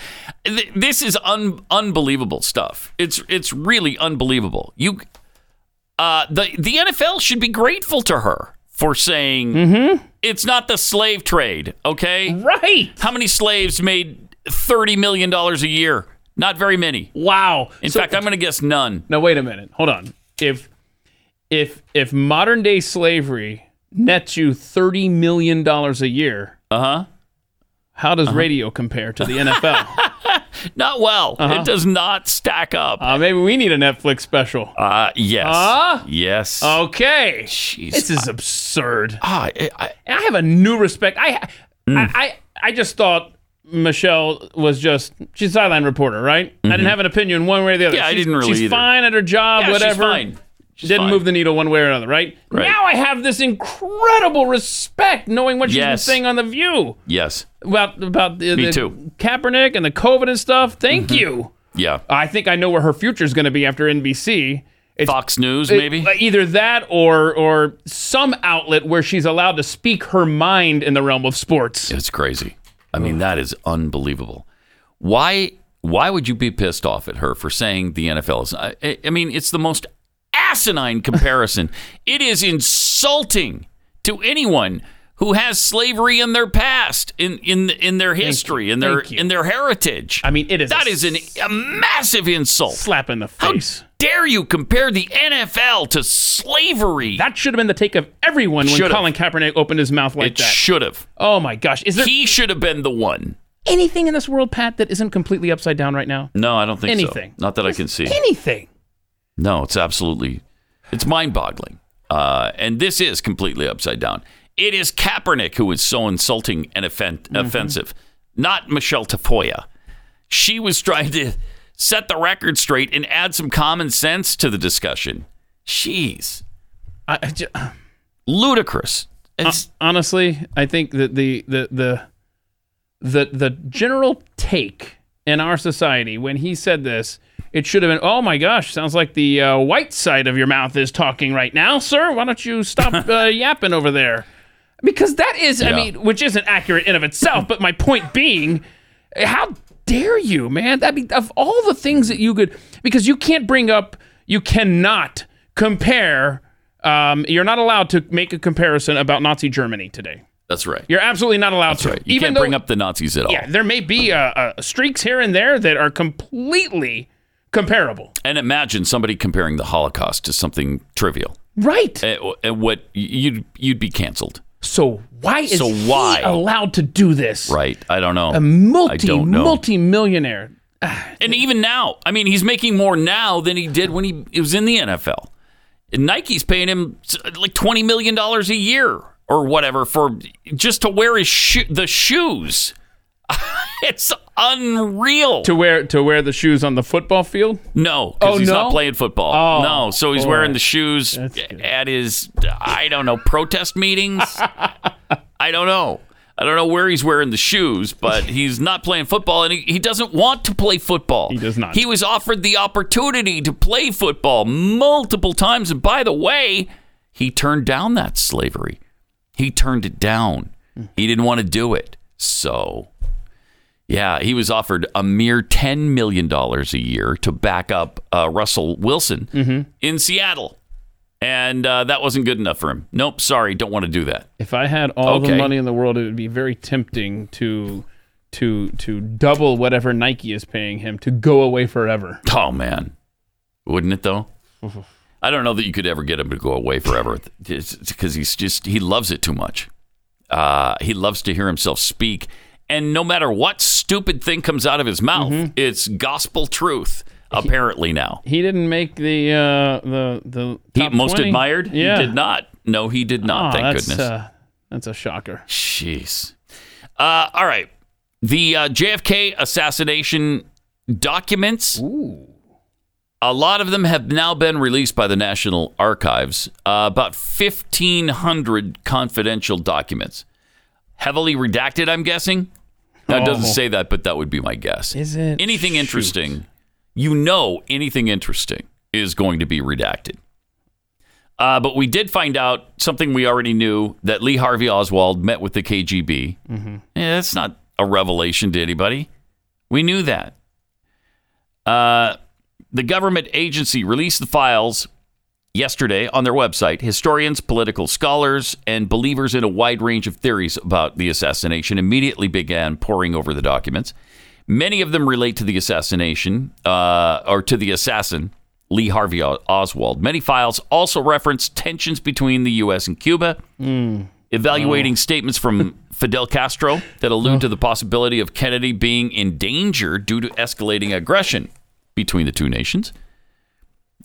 th- this is un- unbelievable stuff. It's it's really unbelievable. You, uh, the the NFL should be grateful to her for saying it's not the slave trade. Okay, right? How many slaves made thirty million dollars a year? Not very many. Wow. In So- fact, I'm going to guess none. Now wait a minute. Hold on. If if if modern day slavery nets you thirty million dollars a year, uh huh. How does radio compare to the NFL? Not well. Uh-huh. It does not stack up. Uh, maybe we need a Netflix special. Uh, yes. Huh? Yes. Okay. Jeez. This is absurd. Ah, I, I, I have a new respect. I, Mm. I, I, I just thought Michelle was just she's a sideline reporter, right? I didn't have an opinion one way or the other. Mm-hmm. Yeah, I She's- didn't really She's either. fine at her job, Yeah, she's whatever. fine. She's didn't fine. move the needle one way or another, right? Right. Now I have this incredible respect knowing what she's Yes. been saying on the View yes. about about the, Me the too. Kaepernick and the COVID and stuff. Thank mm-hmm. you. Yeah. I think I know where her future is going to be after NBC. It's Fox News, it- maybe? Uh, either that or or some outlet where she's allowed to speak her mind in the realm of sports. It's crazy. I mean, that is unbelievable. Why? Why would you be pissed off at her for saying the NFL is? I, I mean, it's the most asinine comparison. it is insulting to anyone who has slavery in their past, in in in their history, in their in their heritage. I mean, it is that is an, a massive insult. Slap in the face. How dare you compare the NFL to slavery? That should have been the take of everyone when Should've. Colin Kaepernick opened his mouth like it that. should have. oh my gosh! Is there He should have been the one. anything in this world, Pat, that isn't completely upside down right now? No, I don't think Anything. so. Not that I can see. Anything. No, it's absolutely, it's mind-boggling. Uh, and this is completely upside down. It is Kaepernick who is so insulting and offen- Mm-hmm. offensive, not Michelle Tafoya. She was trying to set the record straight and add some common sense to the discussion. Jeez, I, I ju- ludicrous. It's, honestly, I think that the the the the the general take in our society when he said this, it should have been, "Oh my gosh, sounds like the uh, white side of your mouth is talking right now, sir. Why don't you stop uh, yapping over there?" Because that is, I mean, which isn't accurate in of itself, but my point being, how dare you, man? That be of all the things that you could, because you can't bring up, you cannot compare. Um, you're not allowed to make a comparison about Nazi Germany today. that's right. You're absolutely not allowed That's to. right. You can't though- bring up the Nazis at all. Yeah, there may be uh, uh, streaks here and there that are completely comparable. And imagine somebody comparing the Holocaust to something trivial. Right. Uh, uh, what you'd you'd be canceled. So why is So he allowed to do this? Right. I don't know. A multi know. multi millionaire. And even now, I mean, he's making more now than he did when he, he was in the NFL. And Nike's paying him like twenty million dollars a year or whatever for just to wear his sho- the shoes. it's unreal. To wear to wear the shoes on the football field. No, because Oh, he's no? not playing football. Oh, no, so he's boy. wearing the shoes at his I don't know protest meetings. I don't know. I don't know where he's wearing the shoes, but he's not playing football, and he, he doesn't want to play football. He does not. He was offered the opportunity to play football multiple times, and by the way, he turned down that slavery. He turned it down. Hmm. He didn't want to do it. So, yeah, he was offered a mere $10 million a year to back up uh, Russell Wilson Mm-hmm. in Seattle. And uh, that wasn't good enough for him. Nope, sorry, don't want to do that. If I had all the money in the world, it would be very tempting to to to double whatever Nike is paying him to go away forever. Oh, man. Wouldn't it, though? I don't know that you could ever get him to go away forever because he's just, he loves it too much. Uh, he loves to hear himself speak. And no matter what stupid thing comes out of his mouth, Mm-hmm. it's gospel truth, apparently now. He didn't make the uh, the the He most 20? admired? Yeah, He did not. No, he did not. Oh, thank that's, goodness. Uh, that's a shocker. Jeez. Uh, all right. The uh, JFK assassination documents. Ooh. A lot of them have now been released by the National Archives. Uh, about 1,500 confidential documents. Heavily redacted, I'm guessing. Now, it doesn't Oh. say that, but that would be my guess. Is it? Anything interesting, you know, anything interesting is going to be redacted. Uh, but we did find out something we already knew that Lee Harvey Oswald met with the KGB. Mm-hmm. Yeah, that's not a revelation to anybody. We knew that. Uh, the government agency released the files yesterday on their website. Historians, political scholars, and believers in a wide range of theories about the assassination immediately began poring over the documents. Many of them relate to the assassination uh, or to the assassin, Lee Harvey Oswald. Many files also reference tensions between the U.S. and Cuba, evaluating statements from Fidel Castro that allude to the possibility of Kennedy being in danger due to escalating aggression between the two nations.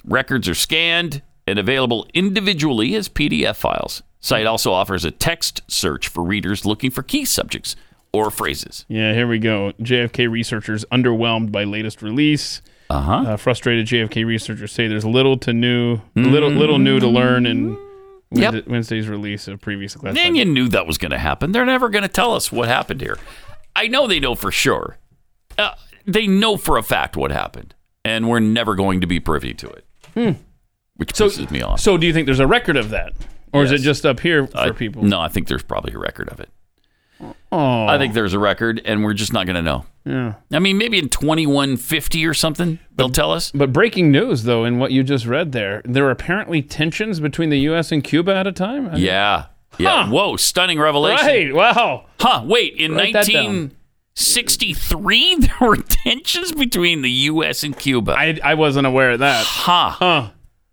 Records are scanned and available individually as PDF files. Site also offers a text search for readers looking for key subjects or phrases. Yeah, here we go. JFK researchers underwhelmed by latest release. Uh-huh. Uh, frustrated JFK researchers say there's little to new, little little new to learn in Yep. Wednesday's release of previous class. And you knew that was going to happen. They're never going to tell us what happened here. I know they know for sure. Uh, they know for a fact what happened, and we're never going to be privy to it, Hmm. Which pisses me off. So, do you think there's a record of that, or is it just up here for I- people? No, I think there's probably a record of it. Oh, I think there's a record, and we're just not going to know. Yeah. I mean, maybe in 2150 or something, they'll tell us. But breaking news, though, in what you just read there, there were apparently tensions between the U.S. and Cuba at a time. I- Yeah. Yeah. Huh. Whoa, stunning revelation. Right. Wow. Huh. Wait, in Write 1963, there were tensions between the U.S. and Cuba. I, I wasn't aware of that. Huh. Huh.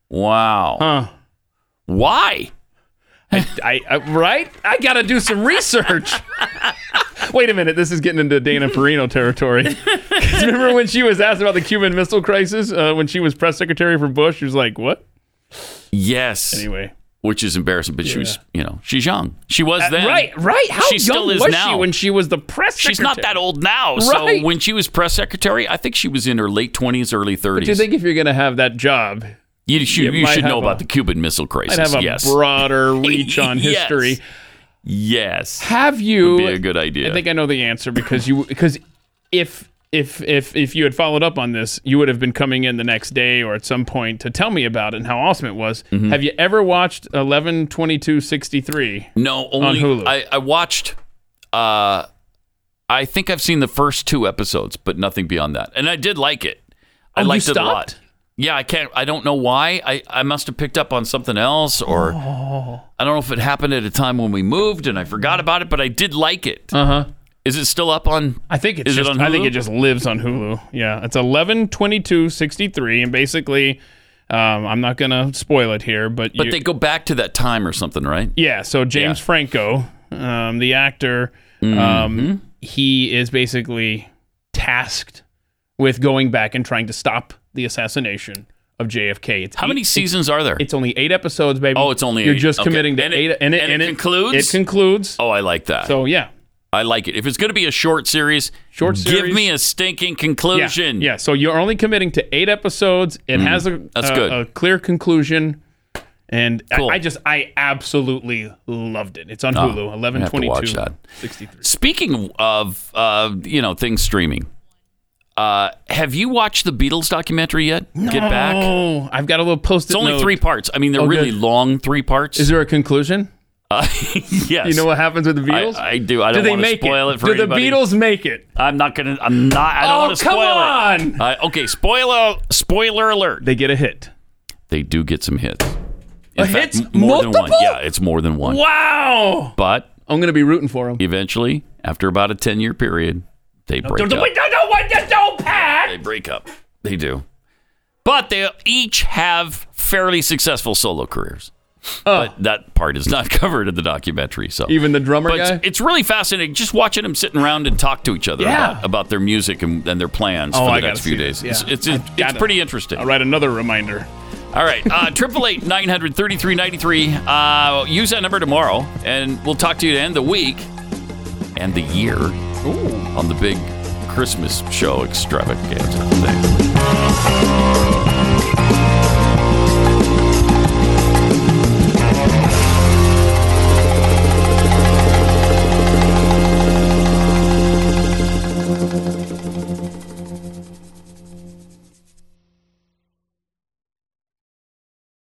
Wow. Huh. Why? I, I right? I got to do some research. Wait a minute, this is getting into Dana Perino territory. remember when she was asked about the Cuban Missile Crisis uh, when she was press secretary for Bush? She was like, "What?" Yes. Anyway. Which is embarrassing, but she was, you know, she's young. She was Uh, then. right, right. How she young still is was now. she when she was the press secretary? She's not that old now. Right. So when she was press secretary, I think she was in her late 20s, early 30s. But you think if you're going to have that job, you should, you should know have about the Cuban Missile Crisis. I'd have a yes. broader reach on history. Yes. Have you? Would be a good idea. I think I know the answer because you because if if if if you had followed up on this, you would have been coming in the next day or at some point to tell me about it and how awesome it was. Mm-hmm. Have you ever watched eleven twenty two sixty three? No, only Hulu. I, I watched. Uh, I think I've seen the first two episodes, but nothing beyond that. And I did like it. I Oh, liked it a lot. Yeah, I can't. I don't know why. I, I must have picked up on something else, or Oh. I don't know if it happened at a time when we moved and I forgot about it. But I did like it. Uh huh. Is it still up on? I think it's Is it just, on I think it just lives on Hulu. Yeah, it's eleven twenty two sixty three, and basically, um, I'm not gonna spoil it here, but But you- they go back to that time or something, right? Yeah, so James Yeah. Franco, um, the actor, Mm-hmm. um, he is basically tasked with going back and trying to stop the assassination of JFK. It's How many seasons are there? It's only eight episodes, baby. Oh, it's only you're eight. just Okay. committing to And it- eight, and it, and it concludes? It concludes. Oh, I like that. So yeah, I like it. If it's going to be a short series, Short give series. me a stinking yeah, conclusion. yeah. So you're only committing to eight episodes. It has a. That's a- good. a clear conclusion. And Cool. I, I just I absolutely loved it. It's on Oh, Hulu. I have to watch that. Sixty three. Speaking of, uh, you know, things streaming, uh, have you watched the Beatles documentary yet? Get back. Oh, I've got a little post. It's only three parts. I mean, they're Oh, really good. long three parts. Is there a conclusion? Uh, yes. You know what happens with the Beatles? I, I do. I Do don't want to spoil it, for Do anybody. the Beatles make it? I'm not gonna. I'm not. I don't Oh, want to come on! it. Uh, okay, spoiler. Spoiler alert. They get a hit. They do get some hits. In A fact, hits? more than one. Multiple? Yeah, it's more than one. Wow! But I'm gonna be rooting for them. eventually, after about a ten year period, they break Don't, up. wait, don't, don't, wait, don't, Pat! They break up. They do. But they each have fairly successful solo careers. But that part is not covered in the documentary. So Oh. Even the drummer but guy? It's, it's really fascinating just watching them sitting around and talk to each other Yeah. about, about their music and, and their plans Oh, for the I next few days. this. It's, Yeah. it's, it's, pretty interesting. I'll write another reminder. All right, uh, triple eight nine hundred thirty three ninety three. Uh, use that number tomorrow, and we'll talk to you to end the week and the year on the big Christmas show extravaganza thing.